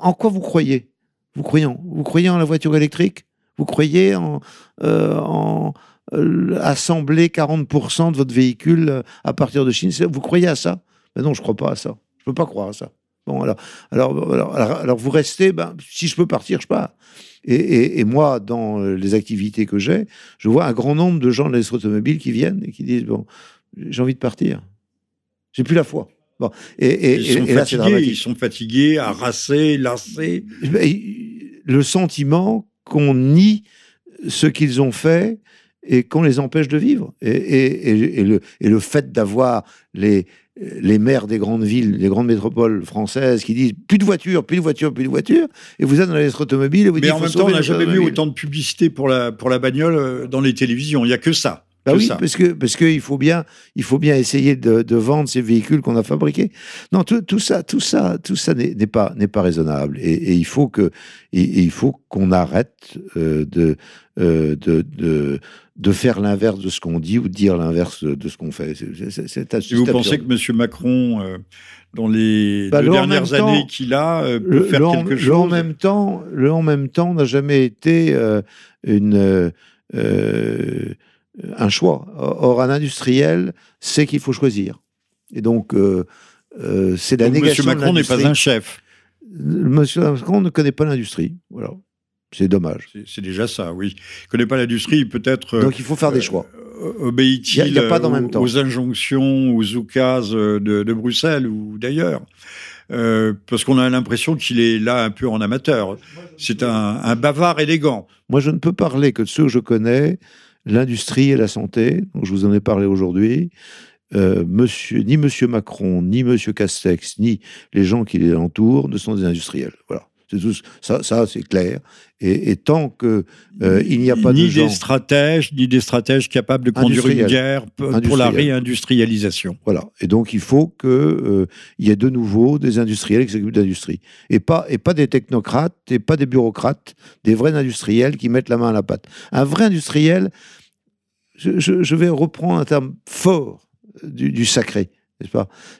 S2: En quoi vous croyez? Vous croyez, en, vous croyez en la voiture électrique? Vous croyez en, euh, en, assembler 40% de votre véhicule euh, à partir de Chine. Vous croyez à ça? Ben Non, je ne crois pas à ça. Je ne peux pas croire à ça. Bon, alors, alors, alors, vous restez, ben, si je peux partir, je pars. Et, et, moi, dans euh, les activités que j'ai, je vois un grand nombre de gens de l'industrie automobile qui viennent et qui disent, bon, j'ai envie de partir. J'ai plus la foi. Bon,
S1: et, ils, sont fatigués, ils sont fatigués, harassés, lassés.
S2: Le sentiment qu'on nie ce qu'ils ont fait et qu'on les empêche de vivre. Et, le, et le, fait d'avoir les, les maires des grandes villes, des grandes métropoles françaises qui disent plus de voitures, plus de voitures, plus de voitures, et vous êtes dans les automobile et vous
S1: Mais en même temps, on n'a jamais vu autant de publicité pour la, pour la bagnole euh, dans les télévisions. Il n'y a que ça.
S2: Bah oui, parce que parce qu'il faut bien il faut bien essayer de, de vendre ces véhicules qu'on a fabriqués. Non, tout, tout, ça tout ça tout ça n'est pas n'est pas raisonnable et, il faut que il faut qu'on arrête euh, de, euh, de, de de faire l'inverse de ce qu'on dit ou de dire l'inverse de ce qu'on fait.
S1: C'est Si vous pensez que M. Macron, euh, dans les bah, deux dernières années qu'il a, peut faire quelque chose. Le
S2: en même temps, le en même temps n'a jamais été une un choix. Or, un industriel sait qu'il faut choisir. Et donc, euh, euh, c'est la négation.
S1: Monsieur Macron n'est pas un chef.
S2: Monsieur Macron ne connaît pas l'industrie. Voilà. C'est dommage.
S1: C'est déjà ça, oui. Il ne connaît pas l'industrie, peut-être.
S2: Donc il faut faire des euh, choix.
S1: Obéit-il aux, injonctions, aux oukases de, de Bruxelles ou d'ailleurs? Parce qu'on a l'impression qu'il est là un peu en amateur. C'est un, un, bavard élégant.
S2: Moi, je ne peux parler que de ceux que je connais l'industrie et la santé, dont je vous en ai parlé aujourd'hui. Euh, monsieur, ni Monsieur Macron, ni Monsieur Castex, ni les gens qui les entourent ne sont des industriels. Voilà. Ça, ça c'est clair. Et, tant que euh, il n'y a pas
S1: ni
S2: de
S1: des stratèges, ni des stratèges capables de conduire une guerre pour la réindustrialisation.
S2: Voilà. Et donc il faut que euh, il y ait de nouveau des industriels qui s'occupent d'industrie et pas et pas des technocrates et pas des bureaucrates, des vrais industriels qui mettent la main à la pâte. Un vrai industriel, je, vais reprendre un terme fort du, du sacré.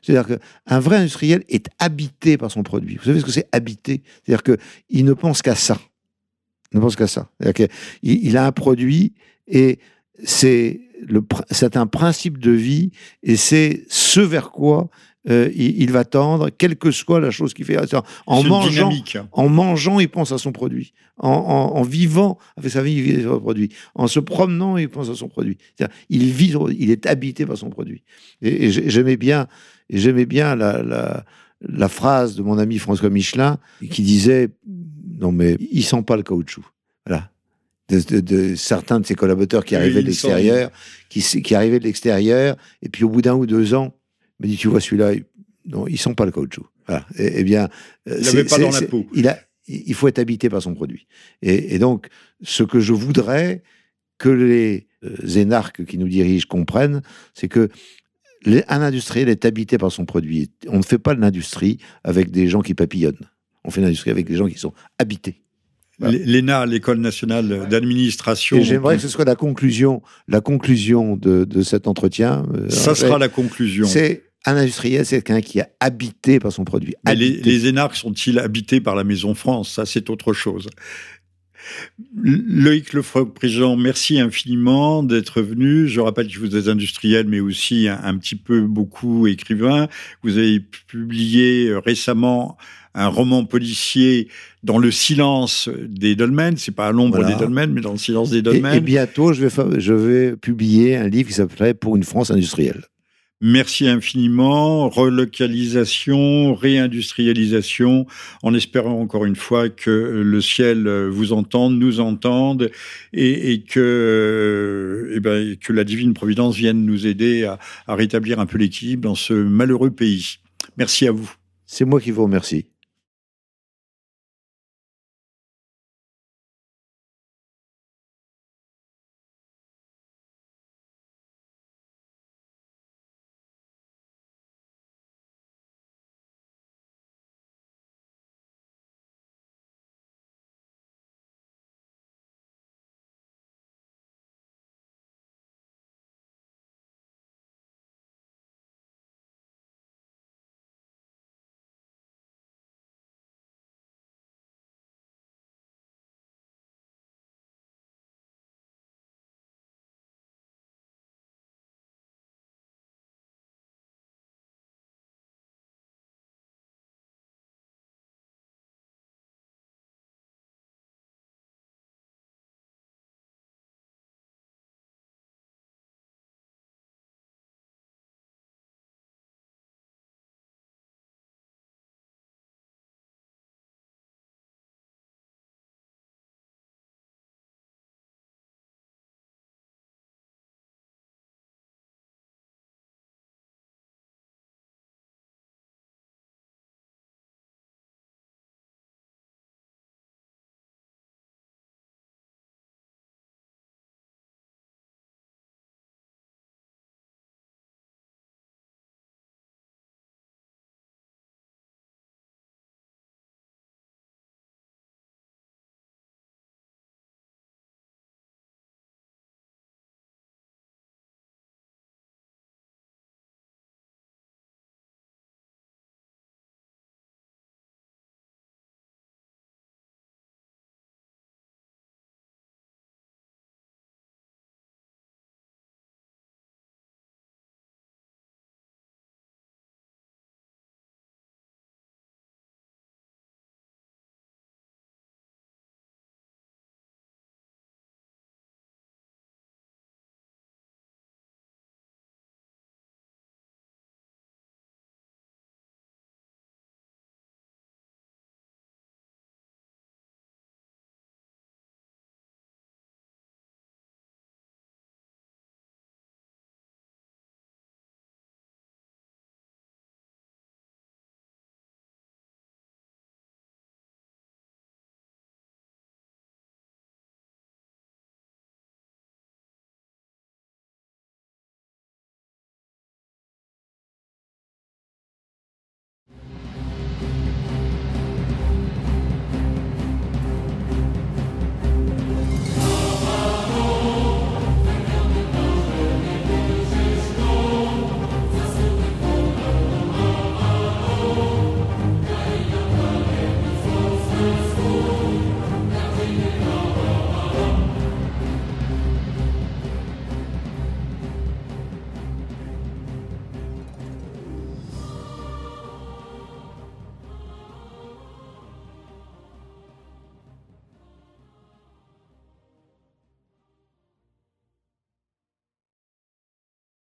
S2: C'est-à-dire qu'un vrai industriel est habité par son produit. Vous savez ce que c'est habité? C'est-à-dire qu'il ne pense qu'à ça. Ne pense qu'à ça. Il, il a un produit et c'est c'est un principe de vie et c'est ce vers quoi euh, il, va tendre, quelle que soit la chose qu'il fait. En mangeant, en mangeant, il pense à son produit. En, vivant avec sa vie, il vit son produit. En se promenant, il pense à son produit. il vit, il est habité par son produit. Et, j'aimais bien, j'aimais bien la, la, phrase de mon ami François Michelin qui disait non mais il sent pas le caoutchouc. Voilà. De, certains de ses collaborateurs qui arrivaient de l'extérieur, qui, qui arrivaient de l'extérieur, et puis au bout d'un ou deux ans, me dit, tu vois, celui-là, non, il sent pas le caoutchouc. Voilà. Eh, eh bien,
S1: euh, il pas dans la peau.
S2: Il, a, il faut être habité par son produit. Et, donc, ce que je voudrais que les euh, énarques qui nous dirigent comprennent, c'est que un industriel est habité par son produit. On ne fait pas de l'industrie avec des gens qui papillonnent. On fait l'industrie avec des gens qui sont habités.
S1: L'ENA, l'École nationale d'administration.
S2: J'aimerais que ce soit la conclusion, la conclusion de, de cet entretien.
S1: Euh, Ça sera la conclusion.
S2: C'est un industriel, c'est quelqu'un qui est habité par son produit.
S1: les, les, énarques sont-ils habités par la Maison France? Ça, c'est autre chose. Loïc Lefroc-Prigent, merci infiniment d'être venu. Je rappelle que vous êtes industriel, mais aussi un, un, petit peu beaucoup écrivain. Vous avez publié récemment un roman policier dans le silence des dolmens. C'est pas à l'ombre des dolmens, mais dans le silence des dolmens.
S2: Et, bientôt, je vais, je vais publier un livre qui s'appelait Pour une France industrielle.
S1: Merci infiniment. Relocalisation, réindustrialisation, en espérant encore une fois que le ciel vous entende, nous entende, et, que, et eh ben, que la divine providence vienne nous aider à, à rétablir un peu l'équilibre dans ce malheureux pays. Merci à vous.
S2: C'est moi qui vous remercie.